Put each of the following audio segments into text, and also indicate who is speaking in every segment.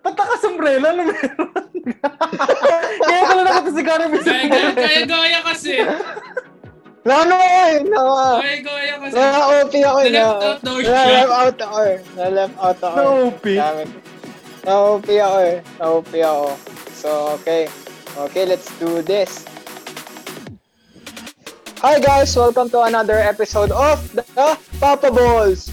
Speaker 1: Ba't naka-sombrero na meron? Kaya ko lang nakatasigaran may
Speaker 2: Kaya,
Speaker 1: sombrero.
Speaker 2: kaya gaya kasi.
Speaker 3: Na ano ko eh. Na,
Speaker 2: Kaya gaya kasi.
Speaker 3: na OP ako eh. Na,
Speaker 2: Na-left out daw siya.
Speaker 3: left out ako eh. Na left out ako.
Speaker 1: Na
Speaker 3: eh.
Speaker 1: OP.
Speaker 3: Damn it. Na OP ako eh. Na OP ako. So, okay. Okay, let's do this. Hi guys! Welcome to another episode of the Papa Balls!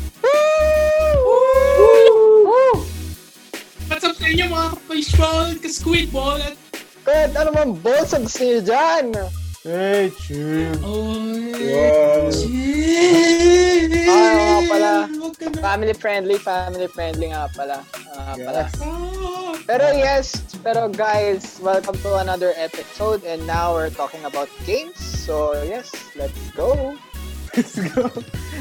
Speaker 2: Inyo mga ka-baseball, ka-squidball, at
Speaker 3: Kahit ano man gusto niyo dyan!
Speaker 1: Hey, chill.
Speaker 2: Oy,
Speaker 3: Wow.
Speaker 2: chill.
Speaker 3: Ah, nga pala. Family friendly, family friendly nga pala. Ah, pala.
Speaker 1: Yes.
Speaker 2: Ah.
Speaker 3: Pero yes, pero guys, welcome to another episode and now we're talking about games. So yes, let's go.
Speaker 1: Let's go.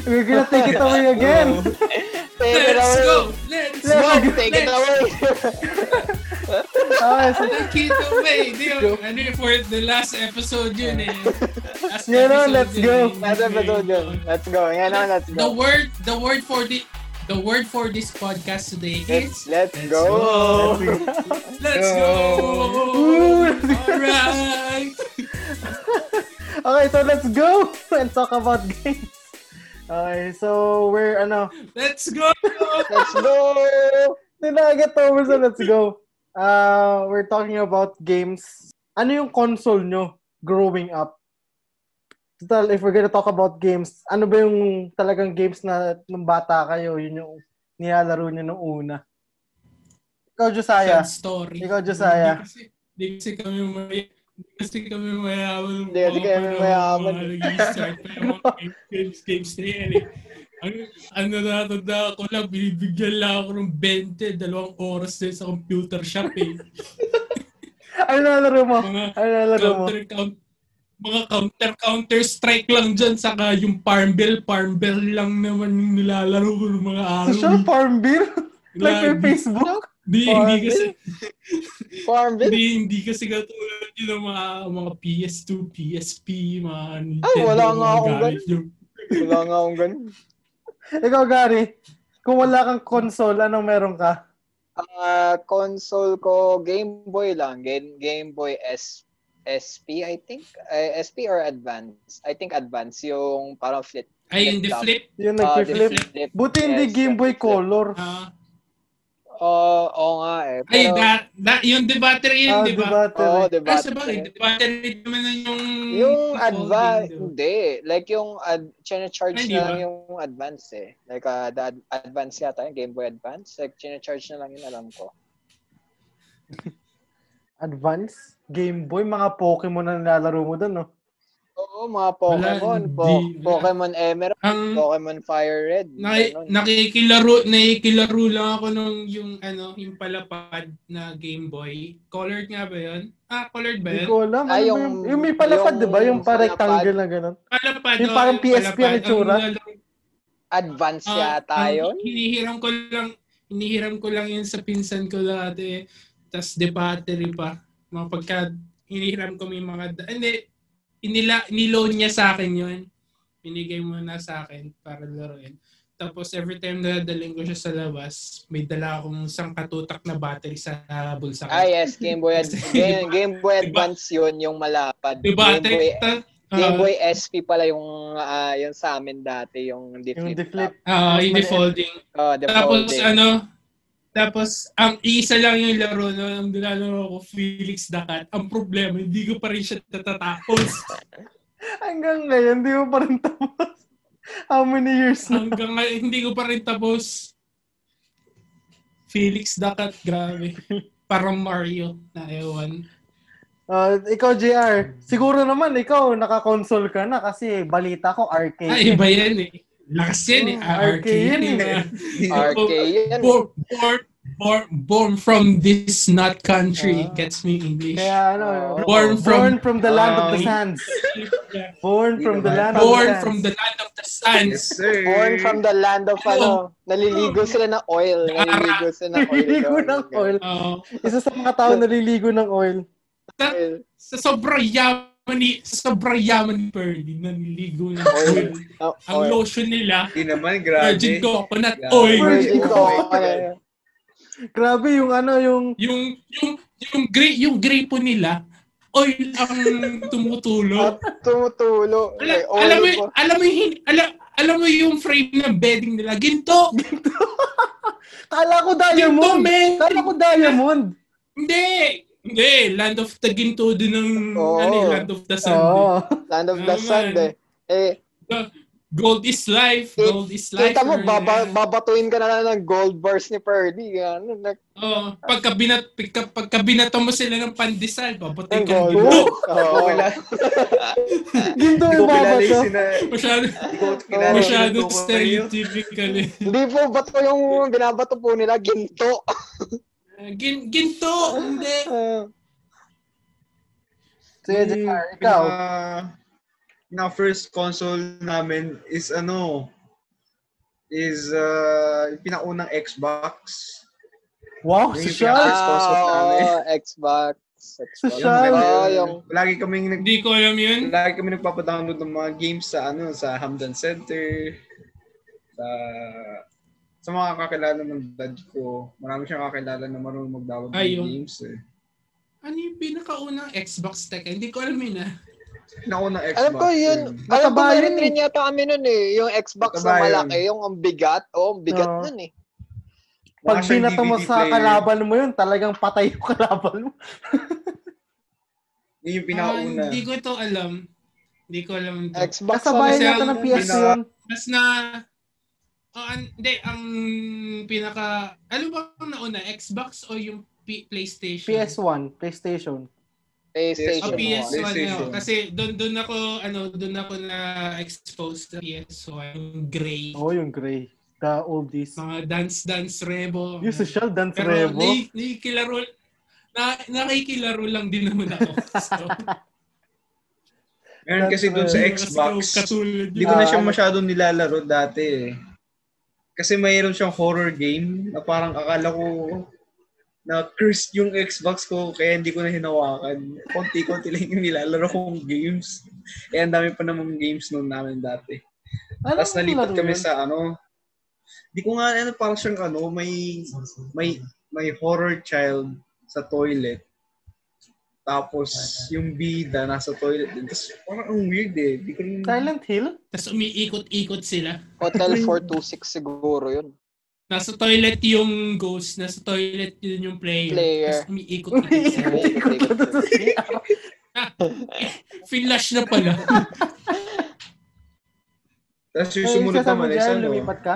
Speaker 1: We're gonna take it away again.
Speaker 3: Take it
Speaker 2: Let's
Speaker 3: away.
Speaker 2: go! Let's
Speaker 3: Let's
Speaker 2: go!
Speaker 3: go. Take it
Speaker 2: Let's
Speaker 3: away.
Speaker 1: Okay, so,
Speaker 2: Take it away! Di yun, ano yun, for the last episode yun eh. Last
Speaker 1: Yeah, no,
Speaker 2: episode
Speaker 1: let's
Speaker 2: yun
Speaker 1: go.
Speaker 2: eh.
Speaker 3: Last episode yun. Let's go. Yan na, let's go.
Speaker 2: The word, the word for the, the word for this podcast today
Speaker 3: Let's,
Speaker 2: is
Speaker 3: let's
Speaker 2: Let's
Speaker 3: go.
Speaker 2: go. Let's go!
Speaker 1: Ooh.
Speaker 2: Alright!
Speaker 1: okay, so let's go and talk about games. Okay, so we're ano,
Speaker 2: Let's go!
Speaker 3: Let's go.
Speaker 1: Ninaget over sa let's go. Uh, we're talking about games. Ano yung console nyo growing up? Total, if we're gonna talk about games, ano ba yung talagang games na nung bata kayo, yun yung nilalaro nyo nung una? Ikaw, Josiah.
Speaker 2: Sad story.
Speaker 1: Ikaw, Josiah.
Speaker 2: Hindi kasi, hindi kasi kami may kasi kami mayaman.
Speaker 3: Hindi kasi kami mayaman.
Speaker 2: Nag-start pa yung mga games, games na yan eh. Ang, ang natatanda ko lang, binibigyan lang ako ng 20, dalawang oras din sa computer shop eh.
Speaker 1: Ano nilalaro mo?
Speaker 2: Mga
Speaker 1: Ano nilalaro mo?
Speaker 2: counter, count, mga counter counter strike lang dyan saka yung farm bill farm bill lang naman yung nilalaro ko ng mga araw
Speaker 1: Social Farm Bill? like
Speaker 2: Lagi.
Speaker 1: Facebook?
Speaker 2: Hindi,
Speaker 3: Farm
Speaker 2: hindi kasi
Speaker 3: Farmville.
Speaker 2: Hindi, hindi kasi katulad yun ng mga, mga PS2, PSP, mga Nintendo.
Speaker 3: Ay, wala nga akong
Speaker 2: yung-
Speaker 3: Wala nga akong ganun.
Speaker 1: Ikaw, Gary, kung wala kang console, anong meron ka?
Speaker 3: Ang ah, console ko, Game Boy lang. Game, Game Boy S, SP, I think. Uh, SP or Advance? I think Advance. Yung parang flip.
Speaker 2: Ay, yung the flip.
Speaker 1: Yung
Speaker 3: Ah,
Speaker 1: nag-flip?
Speaker 2: flip.
Speaker 3: flip.
Speaker 1: Buti hindi
Speaker 3: Yes,
Speaker 1: Game Boy. Color.
Speaker 2: ah
Speaker 3: Oo, oo nga eh.
Speaker 2: ay,
Speaker 3: Pero,
Speaker 2: da, da, yung the battery yun,
Speaker 1: Ah,
Speaker 2: di ba?
Speaker 3: Oo, diba?
Speaker 2: Ah, sabagay, the battery naman na yung...
Speaker 3: Yung advance,
Speaker 2: di ba?
Speaker 3: hindi. Like yung ad, charge
Speaker 2: Ay,
Speaker 3: na
Speaker 2: ba?
Speaker 3: lang yung advance eh. Like uh, the ad- advance yata, yung Game Boy Advance. Like charge na lang yun, alam ko.
Speaker 1: Advance? Game Boy? Mga Pokemon na nilalaro mo doon, no?
Speaker 3: Oo, mga Pokemon.
Speaker 2: Wala,
Speaker 3: po,
Speaker 2: hindi.
Speaker 3: Pokemon Emerald,
Speaker 2: Ang
Speaker 3: Pokemon Fire Red.
Speaker 2: naki,
Speaker 3: ganun.
Speaker 2: nakikilaro, nakikilaro lang ako nung yung ano, yung palapad na Game Boy. Colored nga ba yun? Ah, colored ba
Speaker 1: Hindi
Speaker 2: yun?
Speaker 1: ko alam.
Speaker 3: Ah,
Speaker 1: Ano
Speaker 3: yung-
Speaker 1: yung, yung may palapad,
Speaker 3: yung
Speaker 1: di ba? Yung
Speaker 3: palapad.
Speaker 1: pa-rectangle na gano'n.
Speaker 2: Palapad.
Speaker 1: Yung
Speaker 2: oh,
Speaker 1: parang PSP ang itsura?
Speaker 3: Advance
Speaker 2: Ah,
Speaker 3: yata
Speaker 2: ang
Speaker 3: yun.
Speaker 2: Hinihiram ko lang, hinihiram ko lang yun sa pinsan ko dati. Tapos de battery pa. Mga pagka hinihiram ko may mga, hindi, inila, niloan niya sa akin yun. Binigay mo na sa akin para laruin. Tapos every time na daling ko siya sa labas, may dala akong isang katutak na battery sa bulsa ko.
Speaker 3: Ah, yes, Game Boy, Ad- Game, Game Boy
Speaker 2: Diba?
Speaker 3: Advance yun, yung malapad.
Speaker 2: May
Speaker 3: Game Boy,
Speaker 2: ta-
Speaker 3: Game
Speaker 2: ah,
Speaker 3: Boy SP pala yung, ah, yung sa amin dati, yung
Speaker 1: Yung
Speaker 3: di-flip.
Speaker 1: di-flip.
Speaker 2: ah, yung defolding.
Speaker 3: Oh, the
Speaker 2: Tapos ano, tapos ang isa lang yung laro no, ang nilalaro ko Felix Cat. Ang problema, hindi ko pa rin siya natatapos.
Speaker 1: Hanggang ngayon, di mo pa rin tapos. How many years na?
Speaker 2: Hanggang ngayon, hindi ko pa rin tapos. Felix Cat, grabe. Parang Mario na ewan.
Speaker 1: Uh, ikaw, JR, siguro naman ikaw, naka-console ka na kasi balita ko arcade.
Speaker 2: Ay, iba yan eh. Lakas yan eh.
Speaker 1: Oh,
Speaker 2: Ah,
Speaker 1: arcade
Speaker 2: yan
Speaker 1: yan
Speaker 2: eh.
Speaker 3: RK yan.
Speaker 2: Born, born, born, born from this not country.
Speaker 1: Ah.
Speaker 2: Gets me English.
Speaker 1: Kaya ano,
Speaker 3: Oh.
Speaker 1: born,
Speaker 2: Born
Speaker 1: from,
Speaker 2: from-
Speaker 1: the land of the
Speaker 3: Ah.
Speaker 1: sands.
Speaker 2: Yeah.
Speaker 1: Born from the land of the
Speaker 2: Born
Speaker 1: sands.
Speaker 2: from the land of the.
Speaker 4: Yes, sir.
Speaker 3: Born from the land of ano, naliligo sila ng oil. Naliligo sila ng oil.
Speaker 1: Naliligo
Speaker 3: doon.
Speaker 1: ng oil. Isa sa mga tao naliligo ng oil.
Speaker 2: Sa, sa sobrang yaman ni sa sobrang yaman ni Pearly, naniligo ng oil.
Speaker 3: Oh,
Speaker 2: Ang
Speaker 3: oil.
Speaker 2: lotion nila,
Speaker 4: Hindi naman,
Speaker 2: virgin
Speaker 4: grabe.
Speaker 2: coconut
Speaker 4: Yeah.
Speaker 2: oil.
Speaker 1: Virgin
Speaker 3: Virgin
Speaker 1: coconut.
Speaker 3: coconut.
Speaker 1: Grabe yung ano, yung...
Speaker 2: Yung, yung, yung gray, yung gripo nila, oil ang tumutulo.
Speaker 3: At tumutulo.
Speaker 2: Alam,
Speaker 3: May oil
Speaker 2: alam mo,
Speaker 3: pa.
Speaker 2: alam mo, yung, alam, alam mo yung frame ng bedding nila, ginto.
Speaker 1: Kala ko
Speaker 2: Ginto,
Speaker 1: diamond!
Speaker 2: men.
Speaker 1: Kala ko diamond!
Speaker 2: Hindi. Hindi, Land of the Ginto din ng
Speaker 3: Oo.
Speaker 2: ano, eh, Land of the Sun.
Speaker 1: Oo.
Speaker 3: Land of the. Sun, eh. Eh,
Speaker 2: Gold is life,
Speaker 3: Ki-
Speaker 2: gold is life.
Speaker 3: kita mo, baba, babatuin ka na lang ng gold bars ni Purdy. Ano, na,
Speaker 2: Oh, pagka binat pagka, pagka binato mo sila ng pandesal, papatay ka ng
Speaker 3: gold.
Speaker 2: ginto.
Speaker 3: Oo.
Speaker 4: Wala.
Speaker 1: Ginto yung
Speaker 4: ko kilala
Speaker 1: baba
Speaker 4: yung
Speaker 1: to.
Speaker 4: sina...
Speaker 2: Masyado, masyado stereotypical eh.
Speaker 3: Hindi po, bato yung binabato po nila, ginto.
Speaker 2: Gin, ginto, hindi.
Speaker 1: Sige,
Speaker 4: Yung
Speaker 1: JR, ikaw.
Speaker 4: pinaka- Na first console namin is ano is uh, yung pinaunang Xbox.
Speaker 1: Wow,
Speaker 4: Yung console namin.
Speaker 3: ah, Xbox. Xbox.
Speaker 1: Social.
Speaker 3: Oo, yung
Speaker 4: Lagi kaming nag
Speaker 2: Hindi ko alam yun.
Speaker 4: lagi kami nagpapadownload ng mga games sa ano sa Hamdan Center sa sa mga kakilala ng dad ko. Marami siyang kakilala na marunong mag-download
Speaker 2: Ay,
Speaker 4: ng
Speaker 2: yung-
Speaker 4: games eh.
Speaker 2: Ano yung pinakaunang Xbox tech? Hindi ko alam yun ah.
Speaker 4: Pinaunang Xbox.
Speaker 3: Alam ko yun.
Speaker 1: Mataba
Speaker 3: Alam ko meron
Speaker 1: yun eh.
Speaker 3: rin yata kami nun eh. Yung Xbox
Speaker 4: Mataba
Speaker 3: na
Speaker 4: yun.
Speaker 3: malaki. Yung ang bigat. Oo, ang bigat
Speaker 1: Oo.
Speaker 3: nun eh.
Speaker 1: Pag binato mo sa
Speaker 4: player.
Speaker 1: kalaban mo yun, talagang patay yung kalaban mo.
Speaker 4: Yun yung
Speaker 2: Ah,
Speaker 4: pinauna.
Speaker 2: hindi ko ito alam. Hindi ko alam ito.
Speaker 3: Xbox
Speaker 1: Kasabayan
Speaker 2: ang
Speaker 1: ng PS yun.
Speaker 2: Mas na... Oh, an, hindi, ang pinaka... Ano ba ang nauna? Xbox o yung P- PlayStation?
Speaker 1: PS1, PlayStation.
Speaker 3: PlayStation
Speaker 2: Oh,
Speaker 4: PS1.
Speaker 2: PS1
Speaker 4: PlayStation.
Speaker 2: eh. Kasi doon doon ako ano doon ako na exposed sa PS1 yung gray.
Speaker 1: Oh, yung gray. The oldies.
Speaker 2: Mga dance dance rebo.
Speaker 1: Yung social dance
Speaker 2: Pero
Speaker 1: revo.
Speaker 2: nai- nakikilaro na nakikilaro lang din naman ako. So,
Speaker 4: Meron kasi dun sa Xbox. Hindi
Speaker 2: yun.
Speaker 4: ko na siya
Speaker 1: Ah,
Speaker 4: masyadong nilalaro dati eh. Kasi mayroon siyang horror game na parang akala ko na cursed yung Xbox ko kaya hindi ko na hinawakan. Konti-konti lang yung nilalaro kong games. Eh, ang dami pa namang games noon namin dati.
Speaker 1: Ano
Speaker 4: Tapos nalipat kami
Speaker 1: yun?
Speaker 4: sa ano, di ko nga ano parang siyang ano, may may may horror child sa toilet. Tapos yung bida nasa toilet din. Tapos parang ang weird eh. Di ko rin...
Speaker 1: Silent Hill?
Speaker 2: Tapos umiikot-ikot sila.
Speaker 3: Hotel 426 siguro yun.
Speaker 2: Nasa toilet yung ghost, nasa toilet yun yung player.
Speaker 3: Player.
Speaker 2: Tapos umiikot-ikot sila.
Speaker 1: Umiikot ko to sa CR.
Speaker 2: Flash na pala.
Speaker 4: Tapos yung sumunod naman is ano,
Speaker 1: lumipat ka?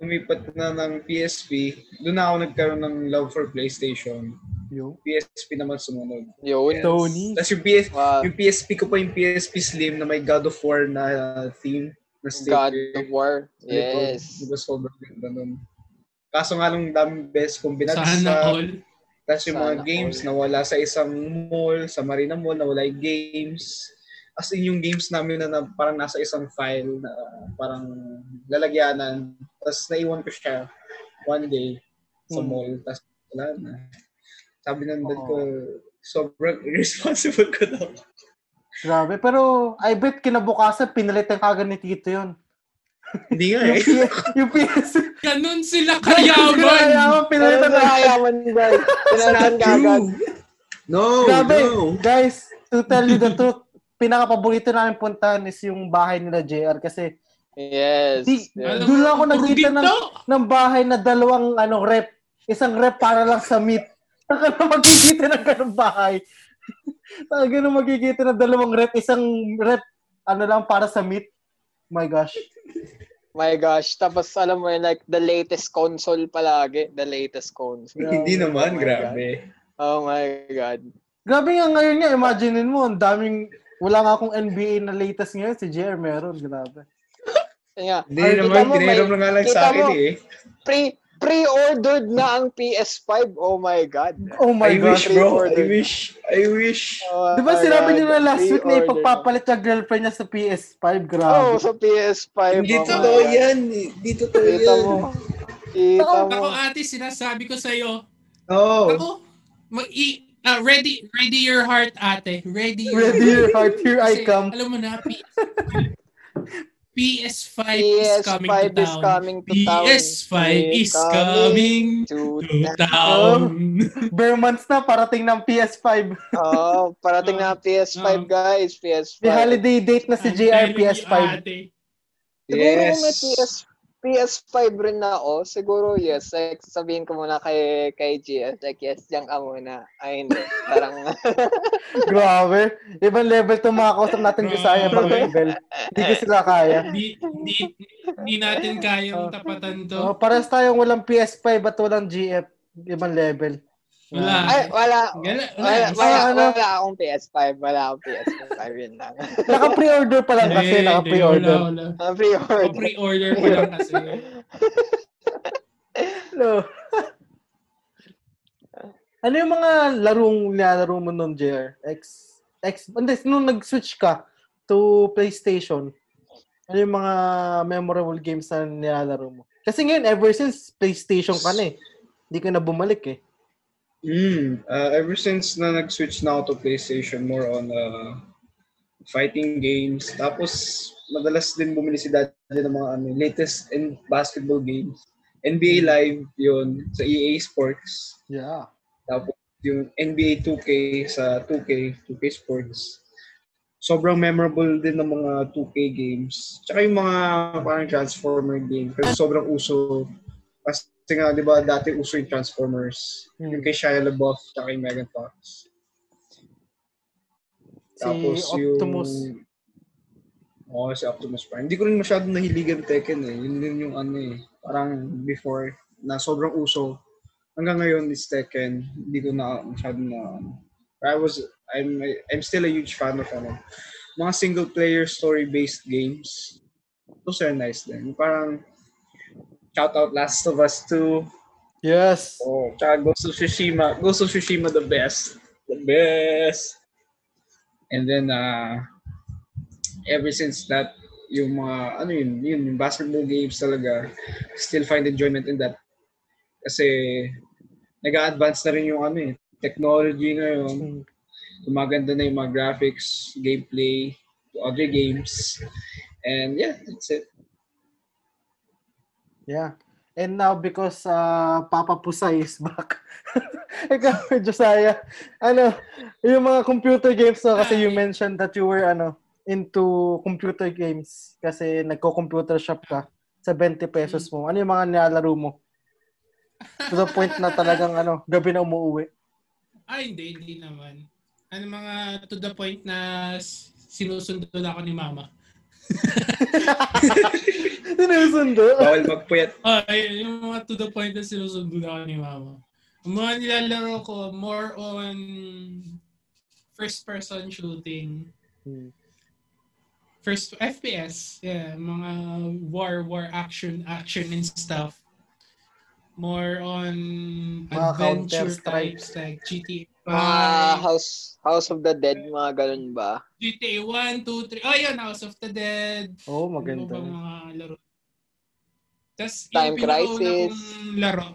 Speaker 4: lumipat na ng PSP. Doon na ako nagkaroon ng love for PlayStation.
Speaker 1: Yung
Speaker 4: PSP naman sumunod.
Speaker 3: Yun.
Speaker 1: Tony.
Speaker 4: Tapos yung, PS,
Speaker 3: Wow.
Speaker 4: yung PSP ko pa yung PSP Slim na may God of War na theme na
Speaker 3: God of War. Yes.
Speaker 4: Di ba sobrang ganda nun. Kaso nga nung daming best kong
Speaker 2: Sana
Speaker 4: binagsak.
Speaker 2: all.
Speaker 4: Tapos yung mga games
Speaker 3: all.
Speaker 4: na wala sa isang mall, sa Marina Mall, na wala yung games. As in yung games namin na, na parang nasa isang file na parang lalagyanan. Tapos naiwan ko siya one day sa
Speaker 1: Hmm.
Speaker 4: mall. Tapos wala na. Sabi ng dad ko, sobrang irresponsible ko daw.
Speaker 1: Grabe. Pero I bet kinabukasan, pinalitan kagad ni Tito yun.
Speaker 4: Hindi nga eh.
Speaker 1: Yung PS...
Speaker 2: Ganun sila kayaman.
Speaker 1: Kayaman, pinalitan na.
Speaker 3: nakayaman guys. Pinalitan ka agad.
Speaker 4: No,
Speaker 1: Grabe.
Speaker 4: no.
Speaker 1: Guys, to tell you the truth, pinaka-paborito namin puntahan is yung bahay nila JR kasi
Speaker 3: Yes.
Speaker 1: Di-
Speaker 3: yes.
Speaker 1: Doon lang ako nakita ng- ng bahay na dalawang ano rep. Isang rep para lang sa meat. Saka na magkikita ng ganung bahay. Saka na magkikita ng dalawang rep. Isang rep, ano lang, para sa meat. My gosh.
Speaker 3: My gosh. Tapos alam mo yun, like the latest console palagi. The latest console.
Speaker 4: Hindi
Speaker 1: Grabe.
Speaker 4: naman,
Speaker 3: Oh my
Speaker 4: grabe.
Speaker 3: Oh my God.
Speaker 1: Grabe nga ngayon nga, imaginein mo, ang daming, wala nga akong NBA na latest ngayon, si JR meron, grabe.
Speaker 4: Hindi
Speaker 3: Ay,
Speaker 4: naman,
Speaker 3: may-
Speaker 4: na nga lang sa akin
Speaker 3: mo,
Speaker 4: eh.
Speaker 3: Pre, pre-ordered na ang PS5. Oh my God.
Speaker 1: Oh my
Speaker 4: I wish,
Speaker 1: gosh.
Speaker 4: bro. I wish. I wish.
Speaker 3: Oh
Speaker 1: Di ba sinabi
Speaker 3: God.
Speaker 1: nila last week na ipagpapalit yung girlfriend niya sa PS5?
Speaker 3: Oo,
Speaker 1: Grabe.
Speaker 3: oh, sa PS5.
Speaker 4: Hindi
Speaker 3: oh
Speaker 4: totoo
Speaker 3: God.
Speaker 4: yan. Hindi totoo
Speaker 3: Kita
Speaker 4: yan.
Speaker 3: mo. Kita mo.
Speaker 2: Ako ate, sinasabi ko sa'yo.
Speaker 4: Oo.
Speaker 2: Ako, mag i- ah, ready ready your heart ate. Ready your
Speaker 1: Ready your heart, here I
Speaker 2: Kasi,
Speaker 1: come.
Speaker 2: Alam mo na, PS5, PS5 is coming to
Speaker 3: PS5 is
Speaker 2: town.
Speaker 3: coming to town.
Speaker 2: PS5 is coming
Speaker 3: to
Speaker 2: to town.
Speaker 1: Bare months na, parating ng PS5.
Speaker 3: Oh, parating na PS5
Speaker 2: Oh.
Speaker 3: guys, PS5.
Speaker 1: May holiday date na si JR
Speaker 2: galing ni
Speaker 1: PS5.
Speaker 2: ate.
Speaker 3: Siguro
Speaker 4: Yes.
Speaker 3: kung may PS, PS5 rin na ako, siguro yes. Like, sabihin ko muna kay, kay GS, like, yes, diyan ka muna. Ay, hindi. Parang,
Speaker 1: Grabe. Ibang level itong mga kausap natin Bisaya, ibang level. Hindi ko sila kaya.
Speaker 2: Hindi, hindi, hindi natin kayang
Speaker 1: Oh.
Speaker 2: tapatan to.
Speaker 1: Oh, paras tayong walang PS5 at walang GF. Ibang level.
Speaker 2: Wala.
Speaker 3: ay, wala.
Speaker 2: Wala, wala.
Speaker 3: Wala, wala,
Speaker 1: ano?
Speaker 3: wala akong PS5. Wala akong PS5. Yun lang.
Speaker 1: Naka-pre-order pa lang kasi, naka-pre-order.
Speaker 2: wala, wala.
Speaker 3: Ah, Pre-order.
Speaker 2: Pa lang kasi.
Speaker 1: No. ano yung mga larong nilalaro mo nun, JR? X, X, hindi, nung nag-switch ka to PlayStation, ano yung mga memorable games na nilalaro mo? Kasi ngayon, ever since PlayStation ka na eh. Hindi ka na bumalik eh.
Speaker 4: Mm, uh, ever since na nag-switch na ako to PlayStation, more on uh, fighting games. Tapos, madalas din bumili si Daddy ng mga ano, latest in basketball games. NBA Live, yun, sa EA Sports.
Speaker 1: Yeah.
Speaker 4: Tapos, yung NBA 2K sa 2K, 2K Sports. Sobrang memorable din ng mga 2K games. Tsaka yung mga parang Transformer game. Kasi sobrang uso. Kasi nga, di ba, dati uso yung Transformers.
Speaker 1: Hmm.
Speaker 4: Yung kay Shia LaBeouf, tsaka yung Megan Fox.
Speaker 1: Si Optimus.
Speaker 4: yung... Oo, si Optimus Prime. Hindi ko rin masyadong nahiligan Tekken eh. Yun din yung ano eh. Parang before, na sobrang uso. Hanggang ngayon is Tekken. Hindi ko na masyadong na... I was, I'm, I'm still a huge fan of ano. Mga single player story-based games. Those are nice din. Parang, shout out Last of Us 2.
Speaker 1: Yes.
Speaker 4: Oh, tsaka Ghost of Tsushima. Ghost of Tsushima the best. The best. And then, uh, ever since that, yung mga, ano yun, yun, yung basketball games talaga, still find enjoyment in that. Kasi, nag-advance na rin yung ano eh, technology ngayon.
Speaker 1: Hmm.
Speaker 4: Gumaganda na yung mga graphics, gameplay, to other games. And yeah, that's it.
Speaker 1: Yeah. And now because uh, Papa Pusay is back. Ikaw, Josiah, ano, yung mga computer games no, kasi you mentioned that you were ano, into computer games kasi nagko-computer shop ka sa 20 pesos mo. Ano yung mga nilalaro mo? To the point na talagang ano, gabi na umuwi.
Speaker 2: Ay, hindi, hindi naman. Ano mga to the point na sinusundo na ako ni mama.
Speaker 1: Sinusundo.
Speaker 4: Bawal magpuyat.
Speaker 2: Ay, yung mga to the point na sinusundo na ako ni mama. Ang mga nilalaro ko, more on first-person shooting.
Speaker 1: Hmm.
Speaker 2: First, FPS. Yeah, mga war, war action, action and stuff. More on
Speaker 1: Mga
Speaker 2: adventure
Speaker 1: Counter-Strike.
Speaker 2: types like GTA 5,
Speaker 3: Ah, House House of the Dead, mga ganun ba?
Speaker 2: GTA 1, 2, 3. Oh, yun, House of the Dead.
Speaker 1: Oh,
Speaker 2: Ano
Speaker 1: maganda.
Speaker 2: ba mga laro? Tapos,
Speaker 3: Time
Speaker 2: yung
Speaker 3: Crisis.
Speaker 2: laro.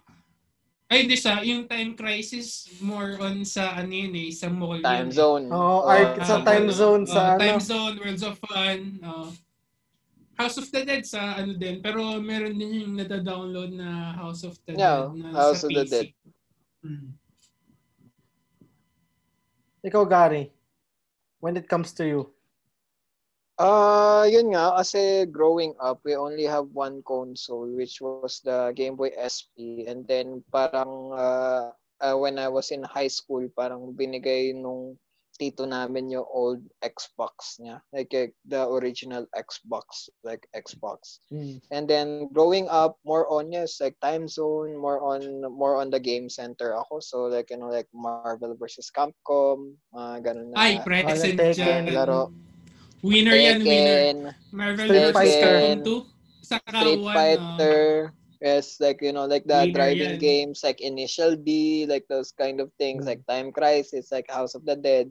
Speaker 2: Ay, hindi sa, yung Time Crisis, more on sa, ano yun eh, sa mall
Speaker 3: Time
Speaker 2: yun.
Speaker 3: Zone.
Speaker 1: Oh,
Speaker 3: Oh,
Speaker 1: arc sa
Speaker 2: Ah,
Speaker 1: time
Speaker 2: ano,
Speaker 1: zone
Speaker 2: oh,
Speaker 1: sa ano.
Speaker 2: Time Zone, Worlds of Fun. oh. House of the Dead sa ano din. Pero meron din yung nada-download na House of the
Speaker 3: Yeah,
Speaker 2: Dead na
Speaker 3: House
Speaker 2: sa
Speaker 3: of the
Speaker 2: PC.
Speaker 3: Dead.
Speaker 2: Hmm.
Speaker 1: Ikaw, Gary, when it comes to you.
Speaker 3: Ah, yun nga kasi growing up, we only have one console which was the Game Boy SP and then parang uh, uh, when I was in high school, parang binigay nung tito namin yung old Xbox niya, like uh, the original Xbox, like Xbox.
Speaker 1: Hmm.
Speaker 3: And then growing up, more on yes, like Time Zone, more on more on the game center ako. So like you know like Marvel versus Capcom, uh, ganun na.
Speaker 2: Ay, present
Speaker 1: Tekken.
Speaker 2: dyan.
Speaker 3: Laro.
Speaker 2: Winner yan, winner.
Speaker 3: Tekken,
Speaker 2: Marvel
Speaker 1: Street
Speaker 2: vs.
Speaker 1: Fighter.
Speaker 2: Capcom 2. Sa
Speaker 3: Street Fighter. Yes, like you know, like the driving games, like Initial D, like those kind of things,
Speaker 1: Mm.
Speaker 3: like Time Crisis, like House of the Dead.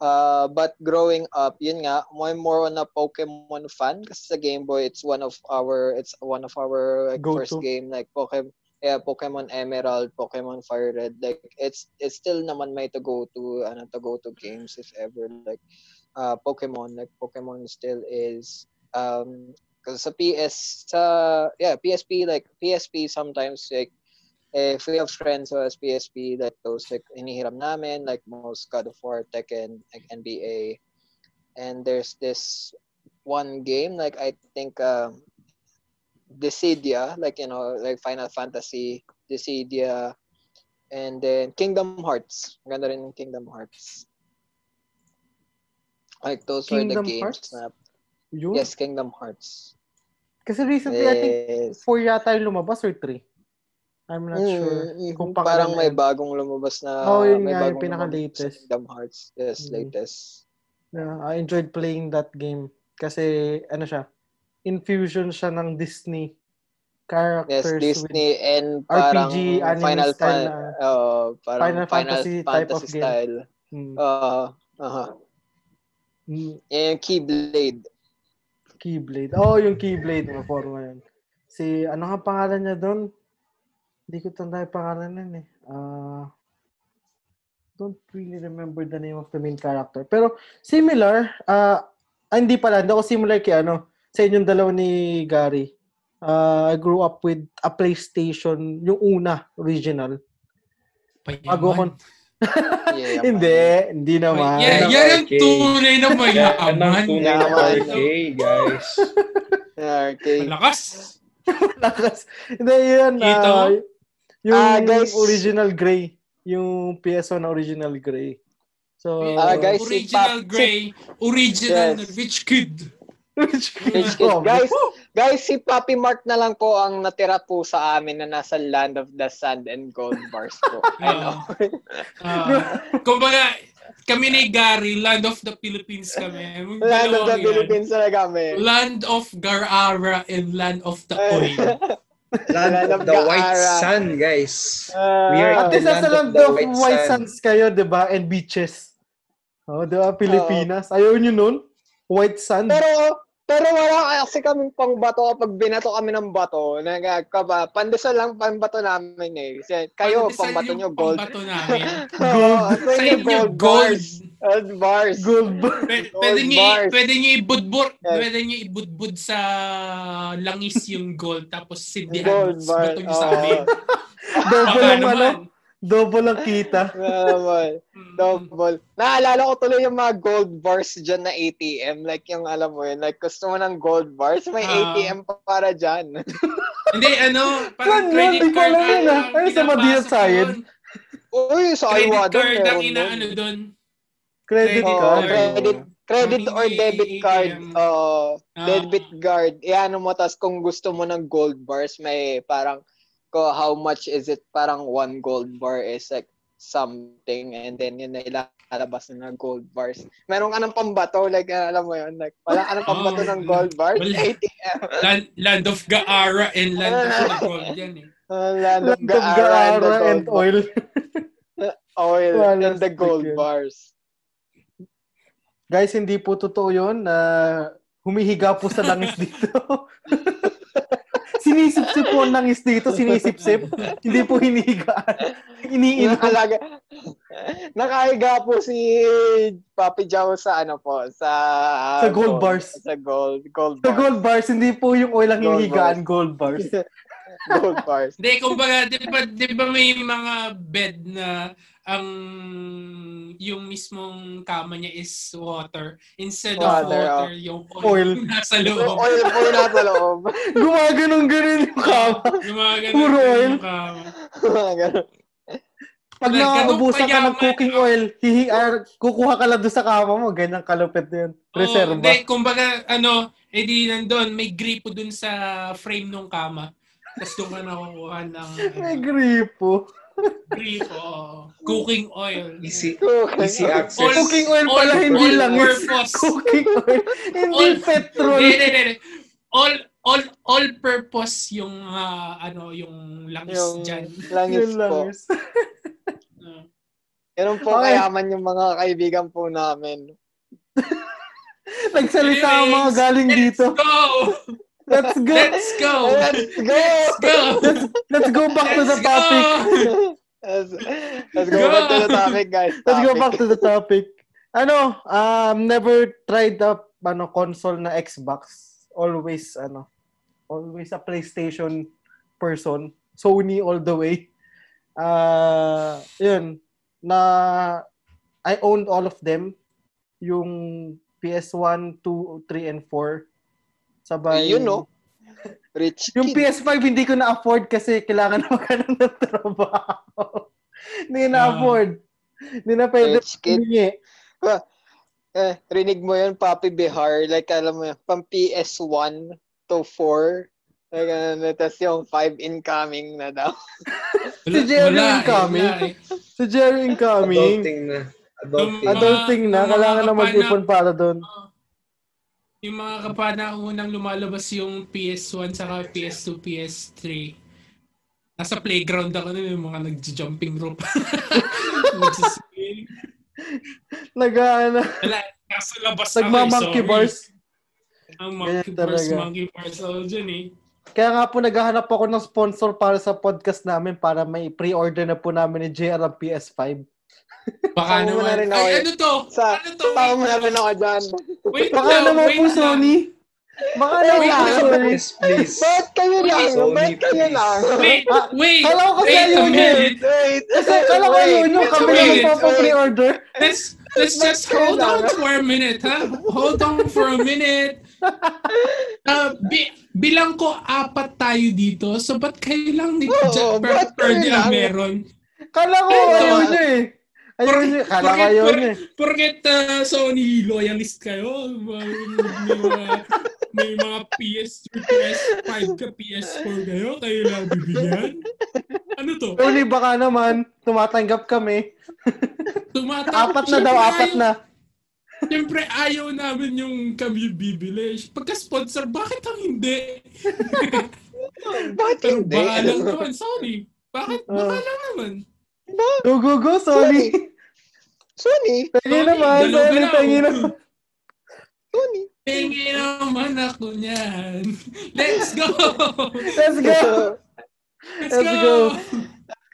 Speaker 3: Uh, but growing up, yun nga, more more on a Pokemon fan kasi sa Game Boy, it's one of our, it's one of our like,
Speaker 1: Go-to.
Speaker 3: first game, like Pokemon, yeah, Pokemon Emerald, Pokemon Fire Red, like it's it's still naman may to go to, ano, to go to games if ever, like uh, Pokemon, like Pokemon still is um Because sa PS, sa, yeah, PSP, like, PSP sometimes, like, if we have friends who has PSP, like, those, like, inihiram namin, like, most God of War, Tekken, like, NBA. And there's this one game, like, I think, um, Dissidia, like, you know, like, Final Fantasy, Dissidia, and then Kingdom Hearts. Ganda rin Kingdom Hearts. Like, those were the games
Speaker 1: Hearts?
Speaker 3: na,
Speaker 1: Yun.
Speaker 3: yes, Kingdom Hearts.
Speaker 1: Kasi recently, I think
Speaker 3: Yes.
Speaker 1: 4 yata yung lumabas or 3. I'm not sure.
Speaker 3: Mm,
Speaker 1: Kung
Speaker 3: parang may bagong lumabas na
Speaker 1: Oh, yun
Speaker 3: may
Speaker 1: nga, yung
Speaker 3: bagong
Speaker 1: pinaka-latest.
Speaker 3: lumabas sa Kingdom Hearts. Yes,
Speaker 1: Mm.
Speaker 3: latest.
Speaker 1: Yeah, I enjoyed playing that game. Kasi, ano siya, infusion siya ng Disney
Speaker 3: Yes,
Speaker 1: characters
Speaker 3: Disney and
Speaker 1: RPG
Speaker 3: parang
Speaker 1: anime
Speaker 3: Final
Speaker 1: style
Speaker 3: Fan,
Speaker 1: na-
Speaker 3: uh, parang
Speaker 1: Final
Speaker 3: Final,
Speaker 1: Fantasy
Speaker 3: Fantasy,
Speaker 1: type of game.
Speaker 3: style.
Speaker 1: Mm,
Speaker 3: Uh, uh
Speaker 1: mm,
Speaker 3: Yung Keyblade.
Speaker 1: Keyblade. Oh, yung Keyblade. Mga forma yun. Si, ano nga pangalan niya doon? Hindi ko tanda yung pangalan nun eh. Ah, don't really remember the name of the main character. Pero, similar. ah ah, hindi pala. Hindi ako similar kay ano. Sa inyong dalawa ni Gary. Ah, I grew up with a PlayStation. Yung una, original. Bago ako...
Speaker 3: Yeah,
Speaker 1: hindi. Hindi naman.
Speaker 2: Yeah,
Speaker 4: Ng
Speaker 2: yan ang tunay na
Speaker 4: Yan ang
Speaker 2: mayaman.
Speaker 4: tunay na
Speaker 3: Yaman.
Speaker 4: arcade, guys.
Speaker 3: Okay.
Speaker 2: Malakas.
Speaker 1: Lakas. Hindi, yun.
Speaker 2: Ito?
Speaker 1: ah, yung
Speaker 3: Ah, guys.
Speaker 1: original gray. Yung PS1 na original gray. So,
Speaker 3: Ah, guys, si
Speaker 2: original
Speaker 3: Pap-
Speaker 2: Gray, original
Speaker 3: Yes.
Speaker 2: rich kid.
Speaker 1: Rich
Speaker 3: Rich kid. Guys, guys, si Papi Mark na lang po ang natira po sa amin na nasa Land of the Sand and Gold Bars po. I know.
Speaker 2: Ah, kumbaga, kami ni Gary, Land of the Philippines kami.
Speaker 3: Land of the
Speaker 2: yan.
Speaker 3: Philippines talaga kami.
Speaker 2: Land of Gar-Ara and Land of the Oil.
Speaker 4: Land of the White
Speaker 3: Gaara.
Speaker 4: Sun, guys.
Speaker 3: Ah,
Speaker 4: We are
Speaker 1: At least
Speaker 4: Land
Speaker 1: nasa
Speaker 4: of
Speaker 1: land
Speaker 4: the
Speaker 1: of
Speaker 4: White
Speaker 1: white
Speaker 4: Sand.
Speaker 1: sands kayo, di ba? And beaches. Oh, di ba? Pilipinas. Ayaw nyo nun? White sand.
Speaker 3: Pero pero wala kasi kaming pangbato kapag binato kami ng bato. Nagkaba, pandesal lang pambato namin eh. Kasi kayo,
Speaker 2: Pandesal
Speaker 3: pambato
Speaker 2: yung
Speaker 3: nyo gold.
Speaker 2: pambato namin.
Speaker 3: Oo,
Speaker 2: Sa
Speaker 3: sa inyo gold
Speaker 2: gold.
Speaker 3: bars. Gold bars.
Speaker 1: Gold bar.
Speaker 2: Pwede,
Speaker 3: Gold
Speaker 2: nyo,
Speaker 3: bars.
Speaker 2: pwede nyo ibudbud,
Speaker 3: Yes.
Speaker 2: pwede nyo ibudbud sa langis yung gold tapos sindihan
Speaker 3: Gold
Speaker 2: mo,
Speaker 3: bar.
Speaker 2: bato nyo sa amin.
Speaker 1: Double
Speaker 2: Baka
Speaker 1: ang ano. Double ang kita.
Speaker 2: Hmm.
Speaker 3: Double. Naalala ko tuloy yung mga gold bars dyan na ATM. Like yung alam mo yun, like gusto mo ng gold bars, may
Speaker 2: Ah.
Speaker 3: ATM pa para dyan.
Speaker 2: Hindi, ano, parang credit
Speaker 1: Di ko
Speaker 2: card.
Speaker 1: alam yun, ah. Ano sa Madiel Sayed?
Speaker 3: Uy, sa
Speaker 2: Credit
Speaker 3: Aywa doon,
Speaker 2: card ang inaano
Speaker 3: doon.
Speaker 1: Credit
Speaker 2: Credit
Speaker 1: card.
Speaker 3: credit, credit or
Speaker 2: hindi
Speaker 3: debit card.
Speaker 2: Ah.
Speaker 3: debit card. Iano mo, tas kung gusto mo ng gold bars, may parang, ko how much is it? Parang one gold bar is like something and then yun na ilalabas na ng gold bars. Meron ka ng pambato, like uh, alam mo yun, like wala ka ng pambato
Speaker 2: Oh,
Speaker 3: ng gold bars,
Speaker 2: wala.
Speaker 3: ATM.
Speaker 2: Land, land of Gaara and Land of the Gold yan eh.
Speaker 3: Uh, land of
Speaker 1: Land of
Speaker 3: Gaara and the
Speaker 1: Gaara and
Speaker 3: gold
Speaker 1: oil.
Speaker 3: oil
Speaker 1: Wala
Speaker 3: and the gold
Speaker 1: yun.
Speaker 3: bars.
Speaker 1: Guys, hindi po totoo yun na humihiga po sa langis dito. Sinisip-sip po ang langis dito, sinisip-sip. Hindi po hinihigaan. Iniinom.
Speaker 3: Nakalaga. Nakahiga po si Papi Jow sa ano po, sa
Speaker 1: Sa gold bars.
Speaker 3: Sa gold, gold
Speaker 1: Sa
Speaker 3: bars.
Speaker 1: gold bars, hindi po yung oil ang
Speaker 3: Gold
Speaker 1: hinihigaan, gold bars.
Speaker 3: gold bars.
Speaker 2: Hindi, kumbaga, di ba, di ba may mga bed na ang yung mismong kama niya is water. Instead of
Speaker 3: Water,
Speaker 2: water, yung oil,
Speaker 1: Oil.
Speaker 2: nasa loob.
Speaker 3: oil yung nasa loob.
Speaker 1: Gumaganong-ganon yung kama.
Speaker 2: Yung mga ganun
Speaker 1: Puro oil.
Speaker 2: yung kama.
Speaker 3: Ganun.
Speaker 1: Pag
Speaker 2: Like, ganun
Speaker 1: naubusan ka ng cooking oil, hihi, ah, kukuha ka lang doon sa kama mo, ganyan kalupit na yun. Reserva.
Speaker 2: Oh, hindi, kumbaga, ano, edi nandun, may gripo dun sa frame ng kama. Tapos doon ka nakukuha ng
Speaker 1: May
Speaker 2: ano,
Speaker 1: gripo.
Speaker 2: gripo, oo. cooking oil.
Speaker 4: Easy,
Speaker 3: Okay.
Speaker 4: easy access.
Speaker 2: All-
Speaker 1: Cooking oil
Speaker 2: all-
Speaker 1: pala, hindi
Speaker 2: all
Speaker 1: lang.
Speaker 2: purpose.
Speaker 1: Cooking oil. Hindi
Speaker 2: All-
Speaker 1: petrol.
Speaker 2: Hindi, hindi, hindi. All, all, all purpose yung, ah, ano, yung langis
Speaker 3: Yung
Speaker 2: dyan.
Speaker 3: langis
Speaker 1: Yun lang.
Speaker 3: po.
Speaker 2: Ah.
Speaker 3: Ganun po
Speaker 1: Okay.
Speaker 3: kayaman yung mga kaibigan po namin.
Speaker 1: Nagsalita ang mga galing
Speaker 2: Let's
Speaker 1: dito.
Speaker 2: go!
Speaker 1: Let's go.
Speaker 2: Let's go!
Speaker 3: Let's go!
Speaker 2: Let's go!
Speaker 1: Let's go back to the
Speaker 2: Let's
Speaker 1: topic.
Speaker 2: go!
Speaker 3: Let's, let's go back to the topic, guys.
Speaker 1: Let's go
Speaker 3: Topic.
Speaker 1: back to the topic. Ano, um, never tried the ano, console na Xbox always ano, always a PlayStation person. Sony all the way. Uh, yun, na I owned all of them. Yung PS1, 2, 3, and 4. Sabay.
Speaker 3: Ayun, no? Rich
Speaker 1: Yung
Speaker 3: kid.
Speaker 1: PS5 hindi ko na-afford kasi kailangan na magkaroon ng trabaho. hindi na-afford. Hindi na pwede
Speaker 3: Rich kid.
Speaker 1: humingi.
Speaker 3: Eh, rinig mo yun, Papi Bihar. Like, alam mo yun, pang PS1 to 4. Like, ano, tapos yung 5 incoming na daw.
Speaker 1: Si Jerry
Speaker 2: wala,
Speaker 1: incoming.
Speaker 2: wala eh.
Speaker 1: Si Jerry incoming.
Speaker 4: Adulting na. Adulting.
Speaker 1: Adulting na. Kailangan na mag-ipon para doon.
Speaker 2: Yung mga kapanaunang lumalabas yung PS1 saka PS2, PS3. Nasa playground ako nun, yung mga nag-jumping rope. Nagsiswing.
Speaker 1: Nag-ano.
Speaker 2: Wala, nasa labas eh,
Speaker 1: Nagma-monkey bars.
Speaker 2: Ang monkey bars, monkey bars ako dyan eh.
Speaker 1: Kaya nga po naghahanap ako ng sponsor para sa podcast namin para may pre-order na po namin ni JR ang PS5.
Speaker 2: Baka
Speaker 3: Sama mo na
Speaker 2: naman.
Speaker 3: rin ako
Speaker 2: Ay,
Speaker 3: eh.
Speaker 2: ano to?
Speaker 3: Sa,
Speaker 2: ano to?
Speaker 3: tao mo na rin ako dyan.
Speaker 2: Wait
Speaker 1: Baka
Speaker 2: lang,
Speaker 1: naman
Speaker 2: wait
Speaker 1: po
Speaker 2: lang.
Speaker 1: Sony. Baka
Speaker 3: Wait
Speaker 1: naman po
Speaker 3: lang.
Speaker 4: Yes, please.
Speaker 3: Ba't kayo lang?
Speaker 4: Sony,
Speaker 3: Ba't kayo
Speaker 4: please.
Speaker 3: lang?
Speaker 2: Wait,
Speaker 1: Ah,
Speaker 2: wait.
Speaker 1: kala ko kasi
Speaker 2: wait
Speaker 1: ayaw niya.
Speaker 2: minute.
Speaker 3: Wait.
Speaker 1: Kasi kala ko
Speaker 3: Wait.
Speaker 1: yun yung kami
Speaker 2: wait,
Speaker 1: na magpapa-pre-order.
Speaker 2: Let's let's just hold on for a minute, ha? Hold on for a minute. Uh, bi- bilang ko apat tayo dito, so ba't kayo lang ni Jack Pepper
Speaker 3: lang?
Speaker 2: meron?
Speaker 1: Kala ko
Speaker 2: Ito.
Speaker 1: ayaw niya eh. Ayaw niya. Kala
Speaker 2: Porket-
Speaker 1: ayaw
Speaker 2: por-
Speaker 1: niya.
Speaker 2: Porket uh, Sony loyalist kayo, may, may mga, may mga PS3, PS5 ka, PS4 kayo, kayo lang bibigyan? Ano to?
Speaker 1: Sony baka naman, tumatanggap kami.
Speaker 2: Tumatawag.
Speaker 1: Apat na daw, apat na.
Speaker 2: Siyempre, ayaw namin yung kami bibili. Pagka-sponsor, bakit ang hindi?
Speaker 3: Bakit
Speaker 2: Pero
Speaker 3: hindi?
Speaker 2: baka lang naman, sorry. Bakit? Baka
Speaker 1: Ah.
Speaker 2: lang naman.
Speaker 1: Go, go, go, Sony.
Speaker 3: Sony.
Speaker 2: Sony,
Speaker 1: naman, Sony,
Speaker 2: ako.
Speaker 1: naman.
Speaker 3: Sony.
Speaker 2: Tingi naman ako niyan. Let's go!
Speaker 1: Let's go.
Speaker 2: Let's,
Speaker 1: Let's
Speaker 2: go!
Speaker 1: go.